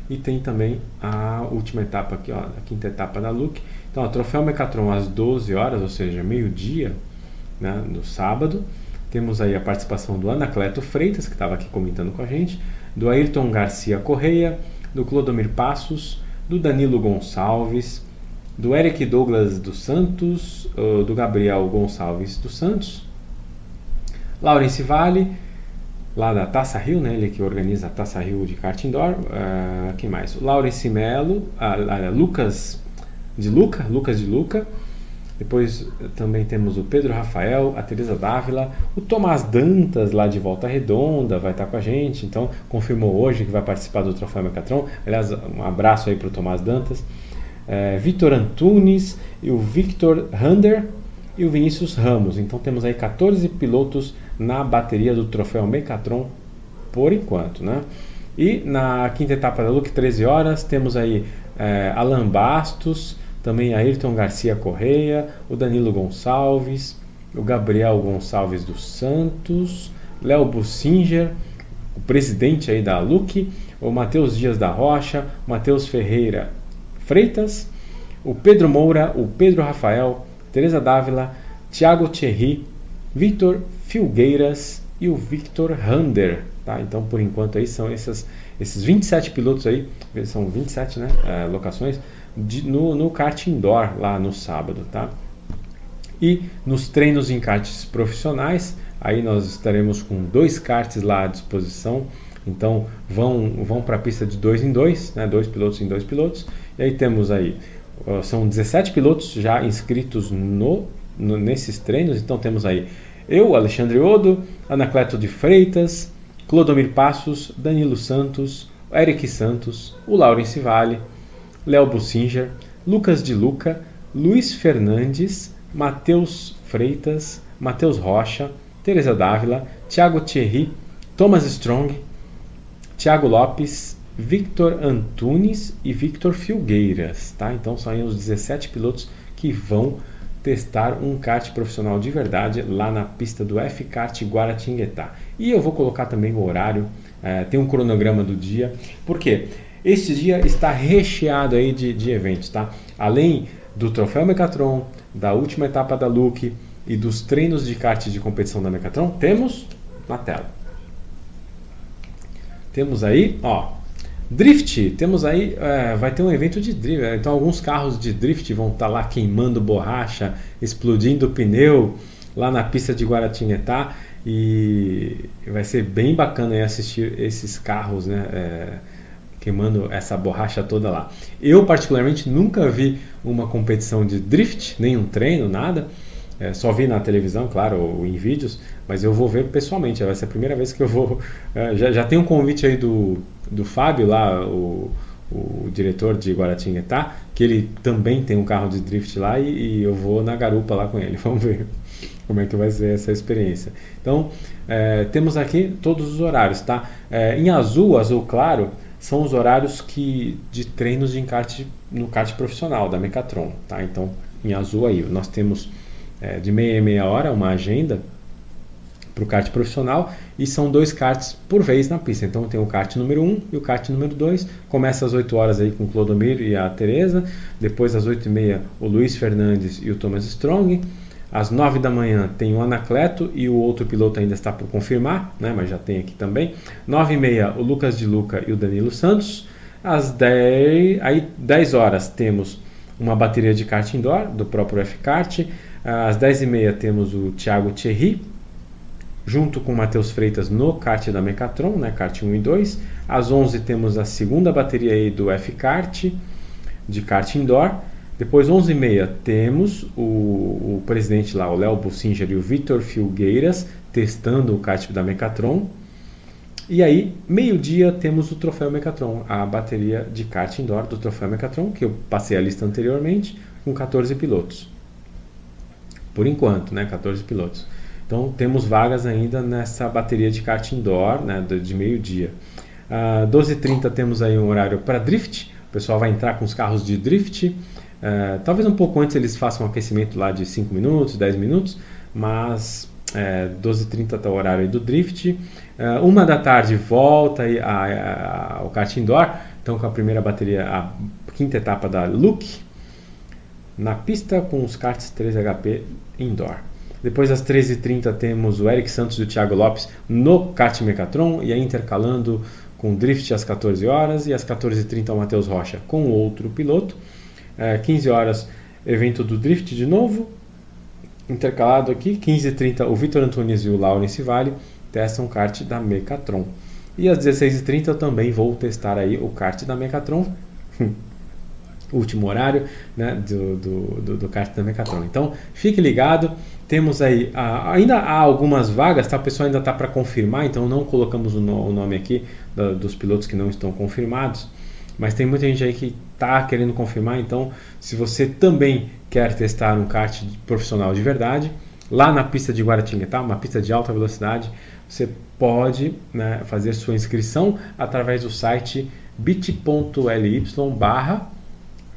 e tem também a última etapa aqui, ó, a quinta etapa da Luke. Então, o troféu Mecatron às 12 horas, ou seja, meio-dia, né, no sábado. Temos aí a participação do Anacleto Freitas, que estava aqui comentando com a gente, do Ayrton Garcia Correia, do Clodomir Passos, do Danilo Gonçalves, do Eric Douglas dos Santos, do Gabriel Gonçalves dos Santos, Laurence Vale, lá da Taça Rio, né? Ele que organiza a Taça Rio de kart indoor. Uh, quem mais? O Laurence Melo, uh, uh, Lucas de Luca, Lucas de Luca. Depois também temos o Pedro Rafael, a Teresa Dávila, o Tomás Dantas lá de Volta Redonda vai estar com a gente, então confirmou hoje que vai participar do Troféu Mecatron. Aliás, um abraço aí para o Tomás Dantas. É, Vitor Antunes e o Victor Hander e o Vinícius Ramos. Então temos aí 14 pilotos na bateria do troféu Mecatron por enquanto, né? E na quinta etapa da Luke, 13 horas, temos aí é, Alan Bastos, também Ayrton Garcia Correia, o Danilo Gonçalves, o Gabriel Gonçalves dos Santos, Léo Bussinger, o presidente aí da Luke, o Matheus Dias da Rocha, Matheus Ferreira Freitas, o Pedro Moura, o Pedro Rafael, Teresa Dávila, Thiago Thierry, Victor Filgueiras e o Victor Hander. Tá? Então, por enquanto, aí são essas, esses 27 pilotos aí, são 27 né, é, locações, de, no, no kart indoor lá no sábado. Tá? E nos treinos em karts profissionais, aí nós estaremos com dois karts lá à disposição. Então vão, vão para a pista de dois em dois, né, dois pilotos em dois pilotos. E aí temos aí, são 17 pilotos já inscritos no, no nesses treinos. Então temos aí eu, Alexandre Odo, Anacleto de Freitas, Clodomir Passos, Danilo Santos, Eric Santos, o Laurence Vale, Léo Bussinger, Lucas de Luca, Luiz Fernandes, Matheus Freitas, Matheus Rocha, Teresa Dávila, Thiago Thierry, Thomas Strong, Thiago Lopes, Victor Antunes e Victor Filgueiras, tá? Então são aí os 17 pilotos que vão testar um kart profissional de verdade lá na pista do F-Kart Guaratinguetá. E eu vou colocar também o horário, é, tem um cronograma do dia, porque este dia está recheado aí de, de eventos, tá? Além do Troféu Mecatron, da última etapa da Luke e dos treinos de kart de competição da Mecatron, temos na tela. Temos aí, ó, Drift, temos aí, é, vai ter um evento de drift, é, então alguns carros de drift vão estar tá lá queimando borracha, explodindo pneu lá na pista de Guaratinguetá e vai ser bem bacana assistir esses carros, né, é, queimando essa borracha toda lá. Eu particularmente nunca vi uma competição de drift, nem um treino, nada, É, só vi na televisão, claro, ou em vídeos, mas eu vou ver pessoalmente. Vai ser a primeira vez que eu vou. É, já, já tem um convite aí do, do Fábio lá, o, o diretor de Guaratinguetá, que ele também tem um carro de drift lá e, e, eu vou na garupa lá com ele. Vamos ver como é que vai ser essa experiência. Então, é, temos aqui todos os horários, tá? É, em azul, azul claro, são os horários que de treinos de encarte no kart profissional da Mecatron, tá? Então, em azul aí, nós temos é, de meia e meia hora uma agenda para o kart profissional e são dois karts por vez na pista. Então tem o kart número 1 um e o kart número 2. Começa às 8 horas aí com o Clodomir e a Teresa, depois às 8 e meia o Luiz Fernandes e o Thomas Strong. Às 9 da manhã tem o Anacleto e o outro piloto ainda está por confirmar, né, mas já tem aqui também. 9 e meia o Lucas de Luca e o Danilo Santos. Às 10, aí 10 horas temos uma bateria de kart indoor do próprio F-Kart. Às 10h30 temos o Thiago Thierry, junto com Matheus Freitas no kart da Mecatron, né, kart 1 e 2. Às 11 temos a segunda bateria aí do F-Kart, de kart indoor. Depois, 11h30, temos o, o presidente lá, o Léo Bussinger e o Vitor Filgueiras, testando o kart da Mecatron. E aí, meio-dia, temos o Troféu Mecatron, a bateria de kart indoor do Troféu Mecatron, que eu passei a lista anteriormente, com 14 pilotos. Por enquanto, né? 14 pilotos. Então temos vagas ainda nessa bateria de kart indoor, né? De, meio-dia. Uh, 12h30 temos aí um horário para drift. O pessoal vai entrar com os carros de drift. Uh, talvez um pouco antes eles façam um aquecimento lá de 5 minutos, 10 minutos, mas é, 12h30 está o horário do drift. Uh, uma da tarde volta a, o kart indoor, então com a primeira bateria, a quinta etapa da Look, na pista com os karts 3HP indoor. Depois às 13h30 temos o Eric Santos e o Thiago Lopes no kart Mecatron e aí intercalando com o Drift às 14 horas e às 14h30 o Matheus Rocha com outro piloto. É, 15 horas evento do Drift de novo, intercalado aqui. 15h30 o Vitor Antunes e o Laurence Vale testam o kart da Mecatron. E às 16h30 eu também vou testar aí o kart da Mecatron. último horário né, do, do, do, do kart da Mecatron. Então, fique ligado. Temos aí, ainda há algumas vagas, tá? o pessoal ainda está para confirmar, então não colocamos o, no, o nome aqui da, dos pilotos que não estão confirmados. Mas tem muita gente aí que está querendo confirmar, então se você também quer testar um kart profissional de verdade, lá na pista de Guaratinguetá, uma pista de alta velocidade, você pode né, fazer sua inscrição através do site bit.ly barra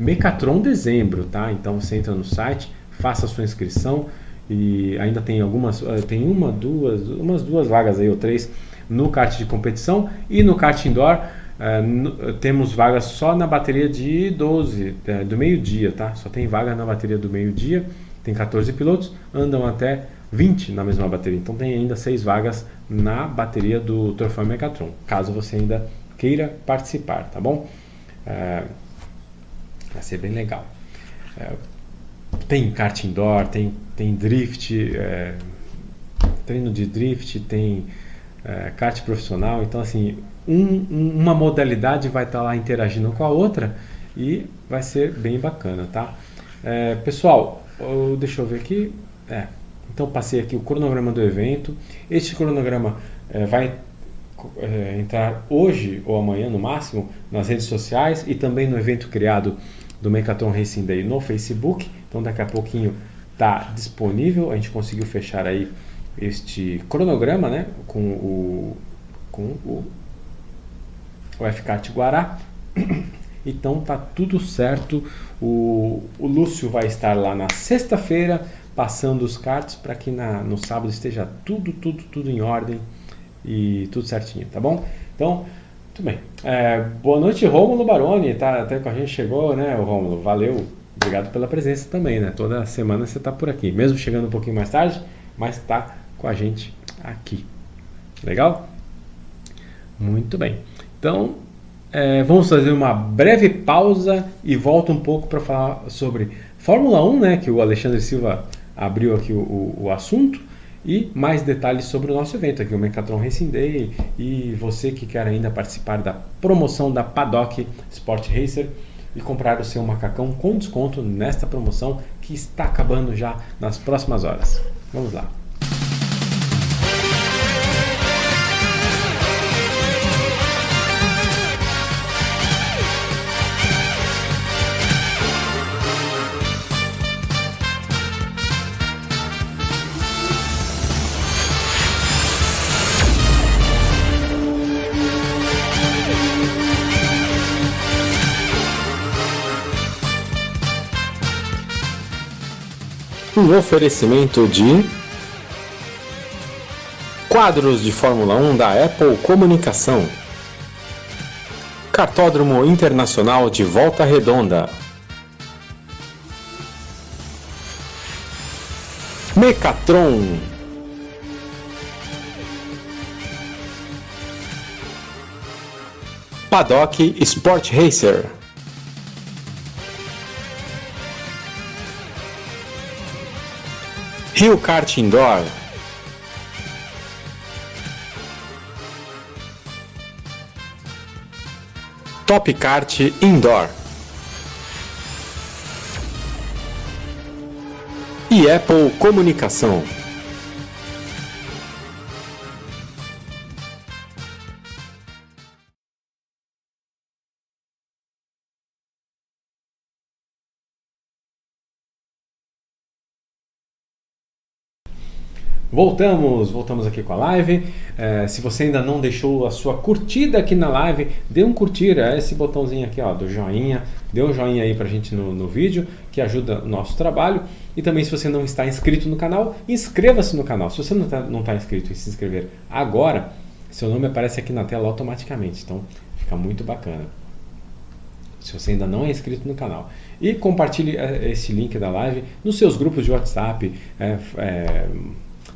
Mecatron dezembro, tá? Então você entra no site, faça a sua inscrição e ainda tem algumas, eh, tem uma, duas, umas duas vagas aí ou três no kart de competição e no kart indoor uh, no, temos vagas só na bateria de 12 uh, eh, do meio-dia, tá? Só tem vaga na bateria do meio-dia, tem 14 pilotos, andam até 20 na mesma bateria. Então tem ainda seis vagas na bateria do Troféu Mecatron, caso você ainda queira participar, tá bom? Vai ser bem legal. É, tem kart indoor, tem, tem drift, é, treino de drift, tem é, kart profissional. Então, assim, um, um, uma modalidade vai estar tá lá interagindo com a outra e vai ser bem bacana, tá? É, pessoal, eu, deixa eu ver aqui. É, então, passei aqui o cronograma do evento. Este cronograma é, vai é, entrar hoje ou amanhã, no máximo, nas redes sociais e também no evento criado do Mechaton Racing Day no Facebook. Então daqui a pouquinho está disponível. A gente conseguiu fechar aí este cronograma, né, com o com o, o FKT Guará. Então tá tudo certo. O, o Lúcio vai estar lá na sexta-feira passando os cards para que na, no sábado esteja tudo, tudo, tudo em ordem e tudo certinho, tá bom? Então muito bem. É, boa noite, Rômulo Baroni. Tá até com a gente chegou, né, Rômulo? Valeu. Obrigado pela presença também, né? Toda semana você está por aqui, mesmo chegando um pouquinho mais tarde, mas está com a gente aqui. Legal? Muito bem. Então, é, vamos fazer uma breve pausa e volto um pouco para falar sobre Fórmula 1, né? Que o Alexandre Silva abriu aqui o, o, o assunto e mais detalhes sobre o nosso evento aqui, o Mecatron Racing Day. E você que quer ainda participar da promoção da Paddock Sport Racer, e comprar o seu macacão com desconto nesta promoção que está acabando já nas próximas horas. Vamos lá. Um oferecimento de quadros de Fórmula 1 da Apple Comunicação. Cartódromo Internacional de Volta Redonda. Mecatron. Paddock Sport Racer. Rio Kart Indoor. Top Kart Indoor. E Apple Comunicação. Voltamos, voltamos aqui com a live. É, se você ainda não deixou a sua curtida aqui na live, dê um curtir, é esse botãozinho aqui ó, do joinha, dê um joinha aí pra gente no, no vídeo, que ajuda o nosso trabalho. E também se você não está inscrito no canal, inscreva-se no canal. Se você não está não tá inscrito e se inscrever agora, seu nome aparece aqui na tela automaticamente, então fica muito bacana. Se você ainda não é inscrito no canal. E compartilhe é, esse link da live nos seus grupos de WhatsApp, é, é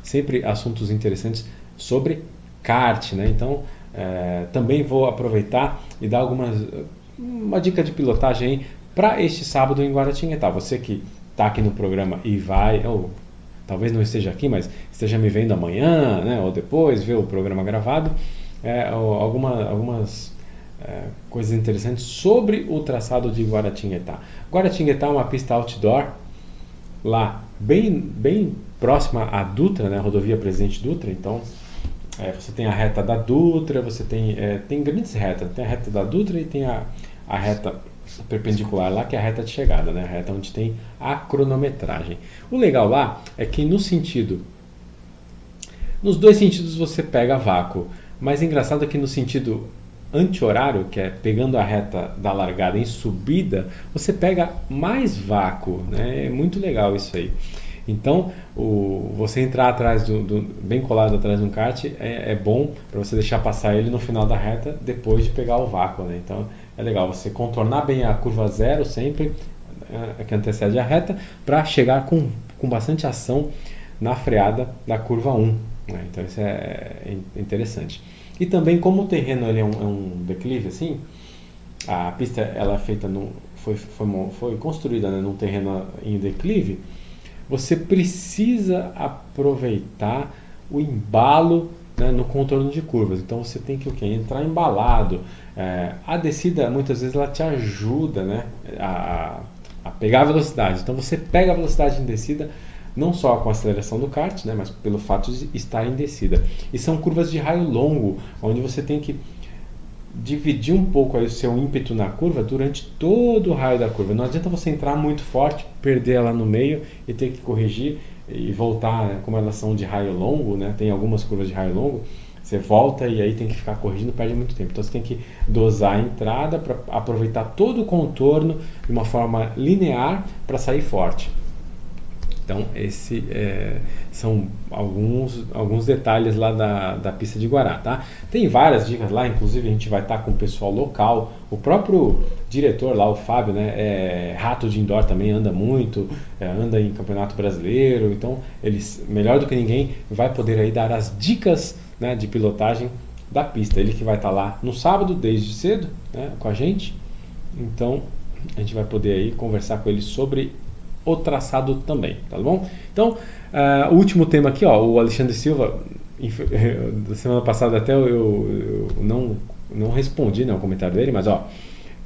sempre assuntos interessantes sobre kart, né? Então, é, também vou aproveitar e dar algumas uma dica de pilotagem para este sábado em Guaratinguetá. Você que está aqui no programa e vai, ou talvez não esteja aqui, mas esteja me vendo amanhã, né? Ou depois, ver o programa gravado, é, alguma, algumas é, coisas interessantes sobre o traçado de Guaratinguetá. Guaratinguetá é uma pista outdoor lá bem, bem próxima à Dutra, né, rodovia Presidente Dutra, então é, você tem a reta da Dutra, você tem, é, tem grandes retas, tem a reta da Dutra e tem a, a reta perpendicular lá, que é a reta de chegada, né, a reta onde tem a cronometragem. O legal lá é que no sentido, nos dois sentidos você pega vácuo, mas engraçado é que no sentido anti-horário, que é pegando a reta da largada em subida, você pega mais vácuo, né? É muito legal isso aí. Então, o, você entrar atrás do, do, bem colado atrás de um kart é, é bom para você deixar passar ele no final da reta depois de pegar o vácuo, né? Então, é legal você contornar bem a curva zero sempre é, que antecede a reta para chegar com, com bastante ação na freada da curva 1. Né? Então, isso é, é interessante. E também como o terreno ele é, um, é um declive assim, a pista ela é feita no, foi, foi, foi construída né, num terreno em declive, você precisa aproveitar o embalo né, no contorno de curvas. Então você tem que o quê? entrar embalado. É, a descida muitas vezes ela te ajuda né, a, a pegar a velocidade. Então você pega a velocidade em descida não só com a aceleração do kart, né, mas pelo fato de estar em descida. E são curvas de raio longo, onde você tem que dividir um pouco aí o seu ímpeto na curva durante todo o raio da curva. Não adianta você entrar muito forte, perder ela no meio e ter que corrigir e voltar, né, como elas são de raio longo, né, tem algumas curvas de raio longo, você volta e aí tem que ficar corrigindo, perde muito tempo. Então você tem que dosar a entrada para aproveitar todo o contorno de uma forma linear para sair forte. Então, esse é, são alguns, alguns detalhes lá da, da pista de Guará, tá? Tem várias dicas lá, inclusive a gente vai estar com o pessoal local. O próprio diretor lá, o Fábio, né? É, rato de indoor também anda muito, é, anda em campeonato brasileiro. Então, eles, melhor do que ninguém, vai poder aí dar as dicas né, de pilotagem da pista. Ele que vai estar lá no sábado, desde cedo, né, com a gente. Então, a gente vai poder aí conversar com ele sobre o traçado também, tá bom? Então, uh, o último tema aqui, ó, o Alexandre Silva, da semana passada até eu, eu, não, não respondi né, o comentário dele, mas ó,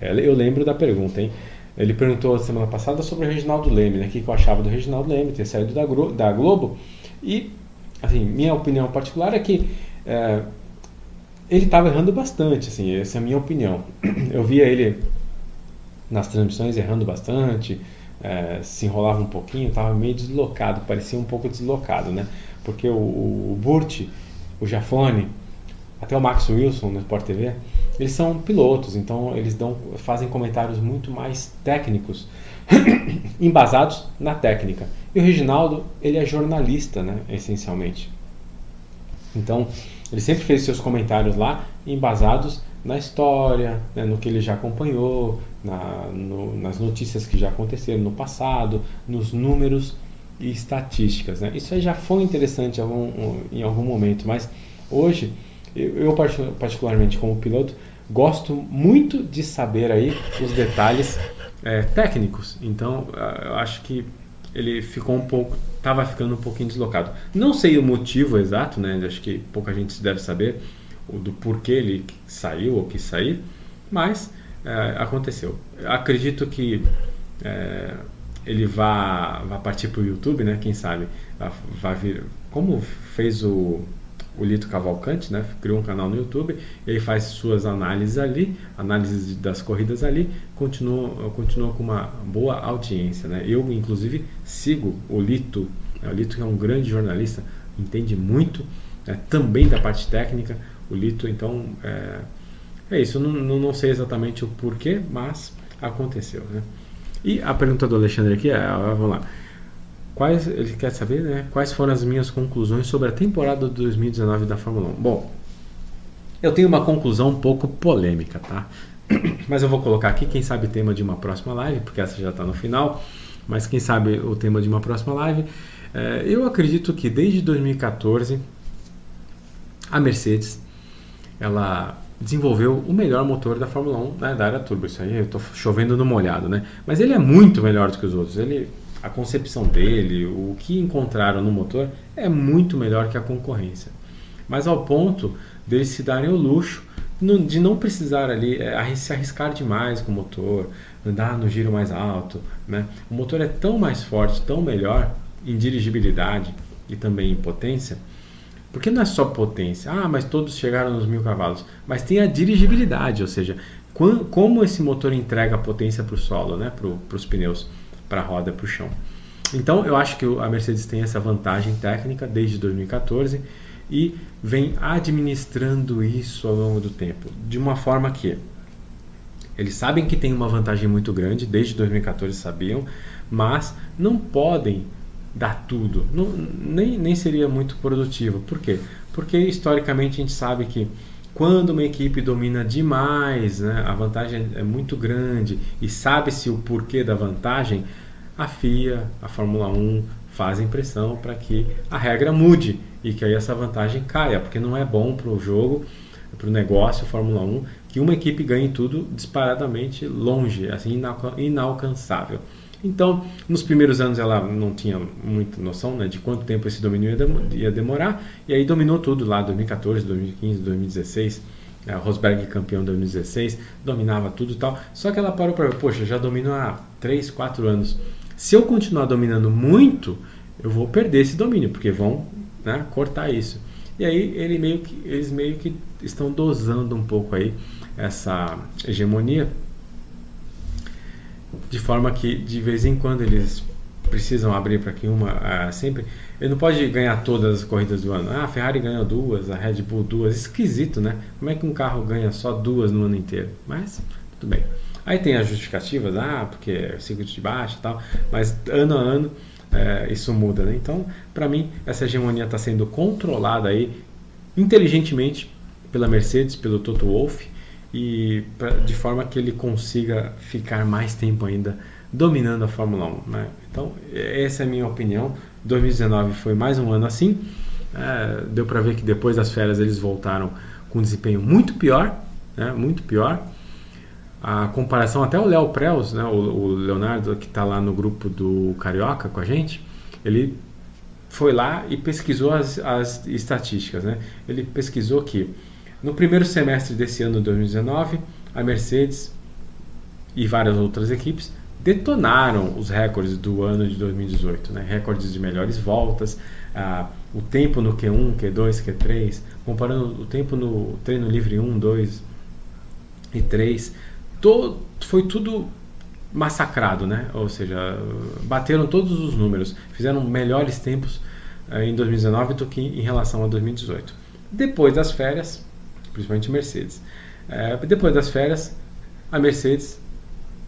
Eu lembro da pergunta, hein? Ele perguntou semana passada sobre o Reginaldo Leme, né? O que eu achava do Reginaldo Leme, ter saído da, da Globo. E, assim, minha opinião particular é que é, ele estava errando bastante, assim, essa é a minha opinião. Eu via ele nas transmissões errando bastante, é, se enrolava um pouquinho, estava meio deslocado, parecia um pouco deslocado, né? Porque o, o, o Burt, o Jafone, até o Max Wilson no Sport TV, eles são pilotos, então eles dão, fazem comentários muito mais técnicos, embasados na técnica. E o Reginaldo, ele é jornalista, né, essencialmente. Então, ele sempre fez seus comentários lá embasados na história, né, no que ele já acompanhou, na, no, nas notícias que já aconteceram no passado, nos números e estatísticas. Né? Isso aí já foi interessante algum, em algum momento, mas hoje eu, eu, particularmente como piloto gosto muito de saber aí os detalhes é, técnicos. Então eu acho que ele ficou um pouco, estava ficando um pouquinho deslocado. Não sei o motivo exato, né? Acho que pouca gente deve saber do porquê ele saiu ou quis sair, mas é, aconteceu. Acredito que é, ele vá, vá partir para o YouTube, né? Quem sabe vai vir, como fez o o Lito Cavalcante, né? Criou um canal no YouTube, ele faz suas análises ali, análises das corridas ali, continua, continua com uma boa audiência, né? Eu, inclusive, sigo o Lito, né? o Lito é um grande jornalista, entende muito, né? também da parte técnica, o Lito, então, é, é isso, não, não, não sei exatamente o porquê, mas aconteceu, né? E a pergunta do Alexandre aqui é, vamos lá, Quais, ele quer saber né, quais foram as minhas conclusões sobre a temporada de 2019 da Fórmula 1. Bom, eu tenho uma conclusão um pouco polêmica, tá? Mas eu vou colocar aqui, quem sabe, tema de uma próxima live, porque essa já está no final. Mas quem sabe o tema de uma próxima live. É, eu acredito que desde 2014 a Mercedes ela desenvolveu o melhor motor da Fórmula 1 né, da área turbo. Isso aí eu estou chovendo no molhado, né? Mas ele é muito melhor do que os outros. Ele a concepção dele, o que encontraram no motor é muito melhor que a concorrência. Mas ao ponto deles se darem o luxo de não precisar ali é, se arriscar demais com o motor, andar no giro mais alto. Né? O motor é tão mais forte, tão melhor em dirigibilidade e também em potência, porque não é só potência, ah, mas todos chegaram nos mil cavalos, mas tem a dirigibilidade, ou seja, como esse motor entrega potência para o solo, né? para os pneus para a roda, para o chão. Então eu acho que a Mercedes tem essa vantagem técnica desde 2014 e vem administrando isso ao longo do tempo, de uma forma que eles sabem que tem uma vantagem muito grande, desde 2014 sabiam, mas não podem dar tudo, não, nem, nem seria muito produtivo. Por quê? Porque historicamente a gente sabe que quando uma equipe domina demais, né, a vantagem é muito grande e sabe-se o porquê da vantagem, a FIA, a Fórmula 1 fazem pressão para que a regra mude e que aí essa vantagem caia, porque não é bom para o jogo, para o negócio Fórmula 1, que uma equipe ganhe tudo disparadamente longe, assim inalcançável. Então, nos primeiros anos ela não tinha muita noção né, de quanto tempo esse domínio ia demorar, e aí dominou tudo lá, 2014, 2015, 2016. A Rosberg campeão 2016, dominava tudo e tal. Só que ela parou para ver, poxa, já domino há 3, 4 anos. Se eu continuar dominando muito, eu vou perder esse domínio, porque vão né, cortar isso. E aí ele meio que, eles meio que estão dosando um pouco aí essa hegemonia de forma que de vez em quando eles precisam abrir para que uma uh, sempre ele não pode ganhar todas as corridas do ano. Ah, a Ferrari ganhou duas, a Red Bull duas. Esquisito, né? Como é que um carro ganha só duas no ano inteiro? Mas tudo bem. Aí tem as justificativas, ah, porque é circuito de baixa e tal. Mas ano a ano é, isso muda, né? Então, para mim, essa hegemonia está sendo controlada aí inteligentemente pela Mercedes, pelo Toto Wolff e pra, de forma que ele consiga ficar mais tempo ainda dominando a Fórmula 1. Né? Então, essa é a minha opinião. 2019 foi mais um ano assim. É, deu para ver que depois das férias eles voltaram com desempenho muito pior, né? muito pior. A comparação, até o Léo Preus, né? o, o Leonardo, que está lá no grupo do Carioca com a gente, ele foi lá e pesquisou as, as estatísticas. Né? Ele pesquisou que no primeiro semestre desse ano, 2019, a Mercedes e várias outras equipes detonaram os recordes do ano de 2018, né? recordes de melhores voltas, ah, o tempo no Q1, Q2, Q3, comparando o tempo no treino livre 1, 2 e 3, to, foi tudo massacrado, né? Ou seja, bateram todos os números, fizeram melhores tempos eh, em 2019 do que em relação a 2018. Depois das férias, principalmente Mercedes, eh, depois das férias, a Mercedes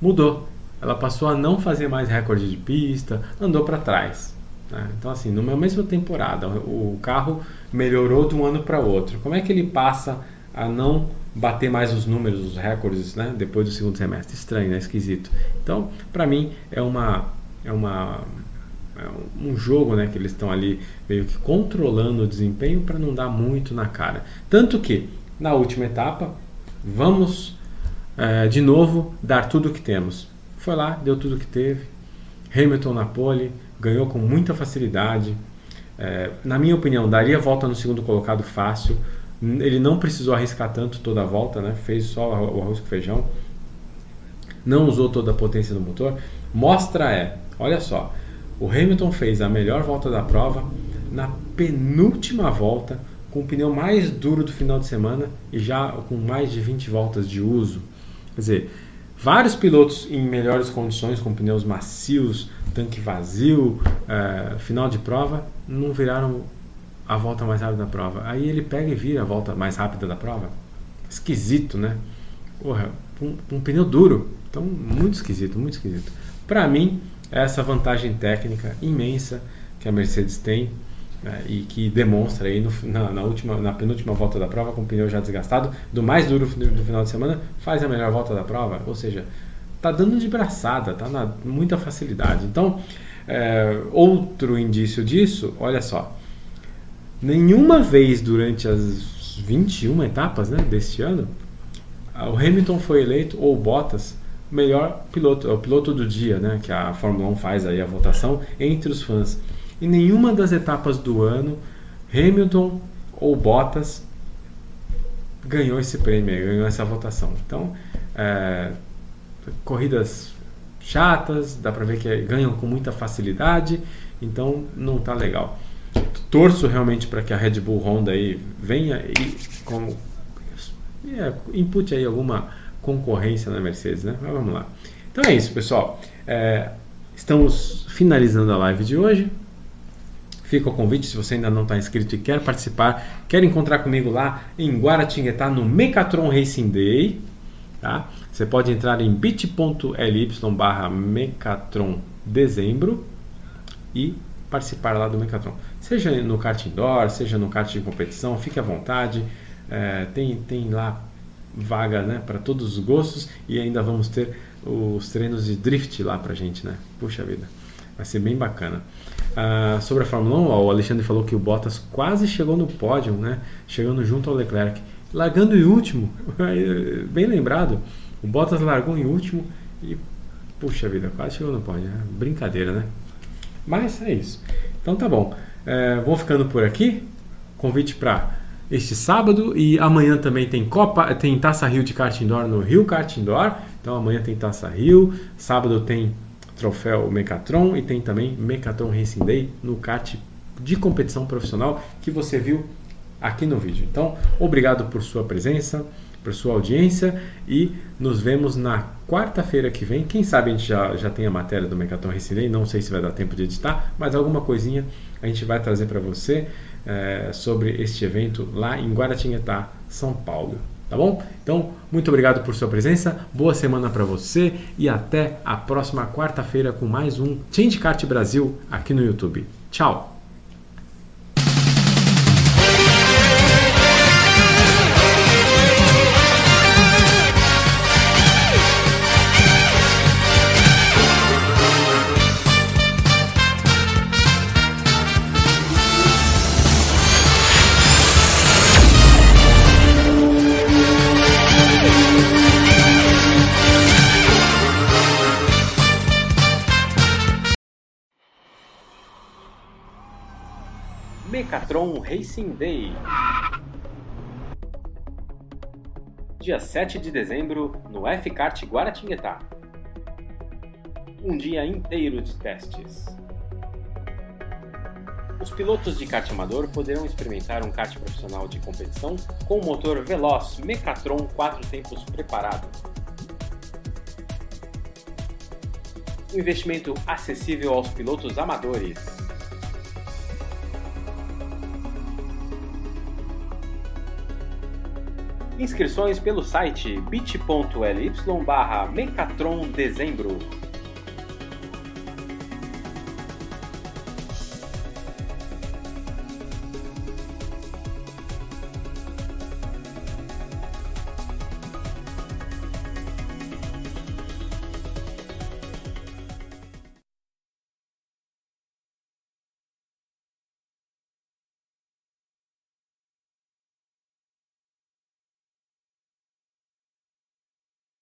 mudou. Ela passou a não fazer mais recorde de pista, andou para trás. Né? Então, assim, numa mesma temporada, o carro melhorou de um ano para outro. Como é que ele passa a não bater mais os números, os recordes, né? depois do segundo semestre? Estranho, né? Esquisito. Então, para mim, é uma. É uma é um jogo né, que eles estão ali meio que controlando o desempenho para não dar muito na cara. Tanto que na última etapa, vamos é, de novo dar tudo o que temos. Foi lá, deu tudo o que teve. Hamilton na pole, ganhou com muita facilidade. É, na minha opinião, daria volta no segundo colocado fácil. Ele não precisou arriscar tanto toda a volta, né? fez só o arroz com feijão. Não usou toda a potência do motor. Mostra é, olha só, o Hamilton fez a melhor volta da prova na penúltima volta, com o pneu mais duro do final de semana e já com mais de 20 voltas de uso. Quer dizer, vários pilotos em melhores condições, com pneus macios, tanque vazio, uh, final de prova, não viraram a volta mais rápida da prova. Aí ele pega e vira a volta mais rápida da prova. Esquisito, né? Porra, um, um pneu duro. Então, muito esquisito, muito esquisito. Para mim, essa vantagem técnica imensa que a Mercedes tem né, e que demonstra aí no, na, na, última, na penúltima volta da prova com o pneu já desgastado, do mais duro do final de semana, faz a melhor volta da prova, ou seja, tá dando de braçada, tá na muita facilidade. Então, é, outro indício disso, olha só, nenhuma vez durante as 21 etapas né, deste ano, o Hamilton foi eleito, ou Bottas, melhor piloto, é o piloto do dia, né, que a Fórmula 1 faz aí a votação entre os fãs. Em nenhuma das etapas do ano, Hamilton ou Bottas ganhou esse prêmio, ganhou essa votação. Então, é, corridas chatas, dá para ver que ganham com muita facilidade, então não tá legal. Torço realmente para que a Red Bull Honda aí venha e como é, aí alguma concorrência na Mercedes, né? Mas vamos lá. Então é isso, pessoal. É, estamos finalizando a live de hoje. Fica o convite, se você ainda não está inscrito e quer participar, quer encontrar comigo lá em Guaratinguetá no Mecatron Racing Day, tá? Você pode entrar em bit.ly barra Mecatron dezembro e participar lá do Mecatron. Seja no kart indoor, seja no kart de competição, fique à vontade. É, tem, tem lá vaga né, para todos os gostos e ainda vamos ter os treinos de drift lá para gente, né? Puxa vida, vai ser bem bacana. Ah, sobre a Fórmula 1, ó, o Alexandre falou que o Bottas quase chegou no pódio, né? Chegando junto ao Leclerc, largando em último. Bem lembrado, o Bottas largou em último e puxa vida, quase chegou no pódio. Né? Brincadeira, né? Mas é isso. Então tá bom. É, vou ficando por aqui. Convite para este sábado e amanhã também tem Copa, tem Taça Rio de kart indoor no Rio Kart Indoor. Então amanhã tem Taça Rio, sábado tem troféu Mecatron e tem também Mecatron Racing Day no kart de competição profissional que você viu aqui no vídeo. Então, obrigado por sua presença, por sua audiência e nos vemos na quarta-feira que vem. Quem sabe a gente já, já tem a matéria do Mecatron Racing Day, não sei se vai dar tempo de editar, mas alguma coisinha a gente vai trazer para você é, sobre este evento lá em Guaratinguetá, São Paulo. Tá bom? Então, muito obrigado por sua presença, boa semana para você e até a próxima quarta-feira com mais um Change Kart Brasil aqui no YouTube. Tchau! Mecatron Racing Day. Dia 7 de dezembro, no F-Kart Guaratinguetá. um dia inteiro de testes. Os pilotos de kart amador poderão experimentar um kart profissional de competição com o motor veloz Mecatron 4 tempos preparado. Um investimento acessível aos pilotos amadores. Inscrições pelo site bit.ly barra Mecatron Dezembro.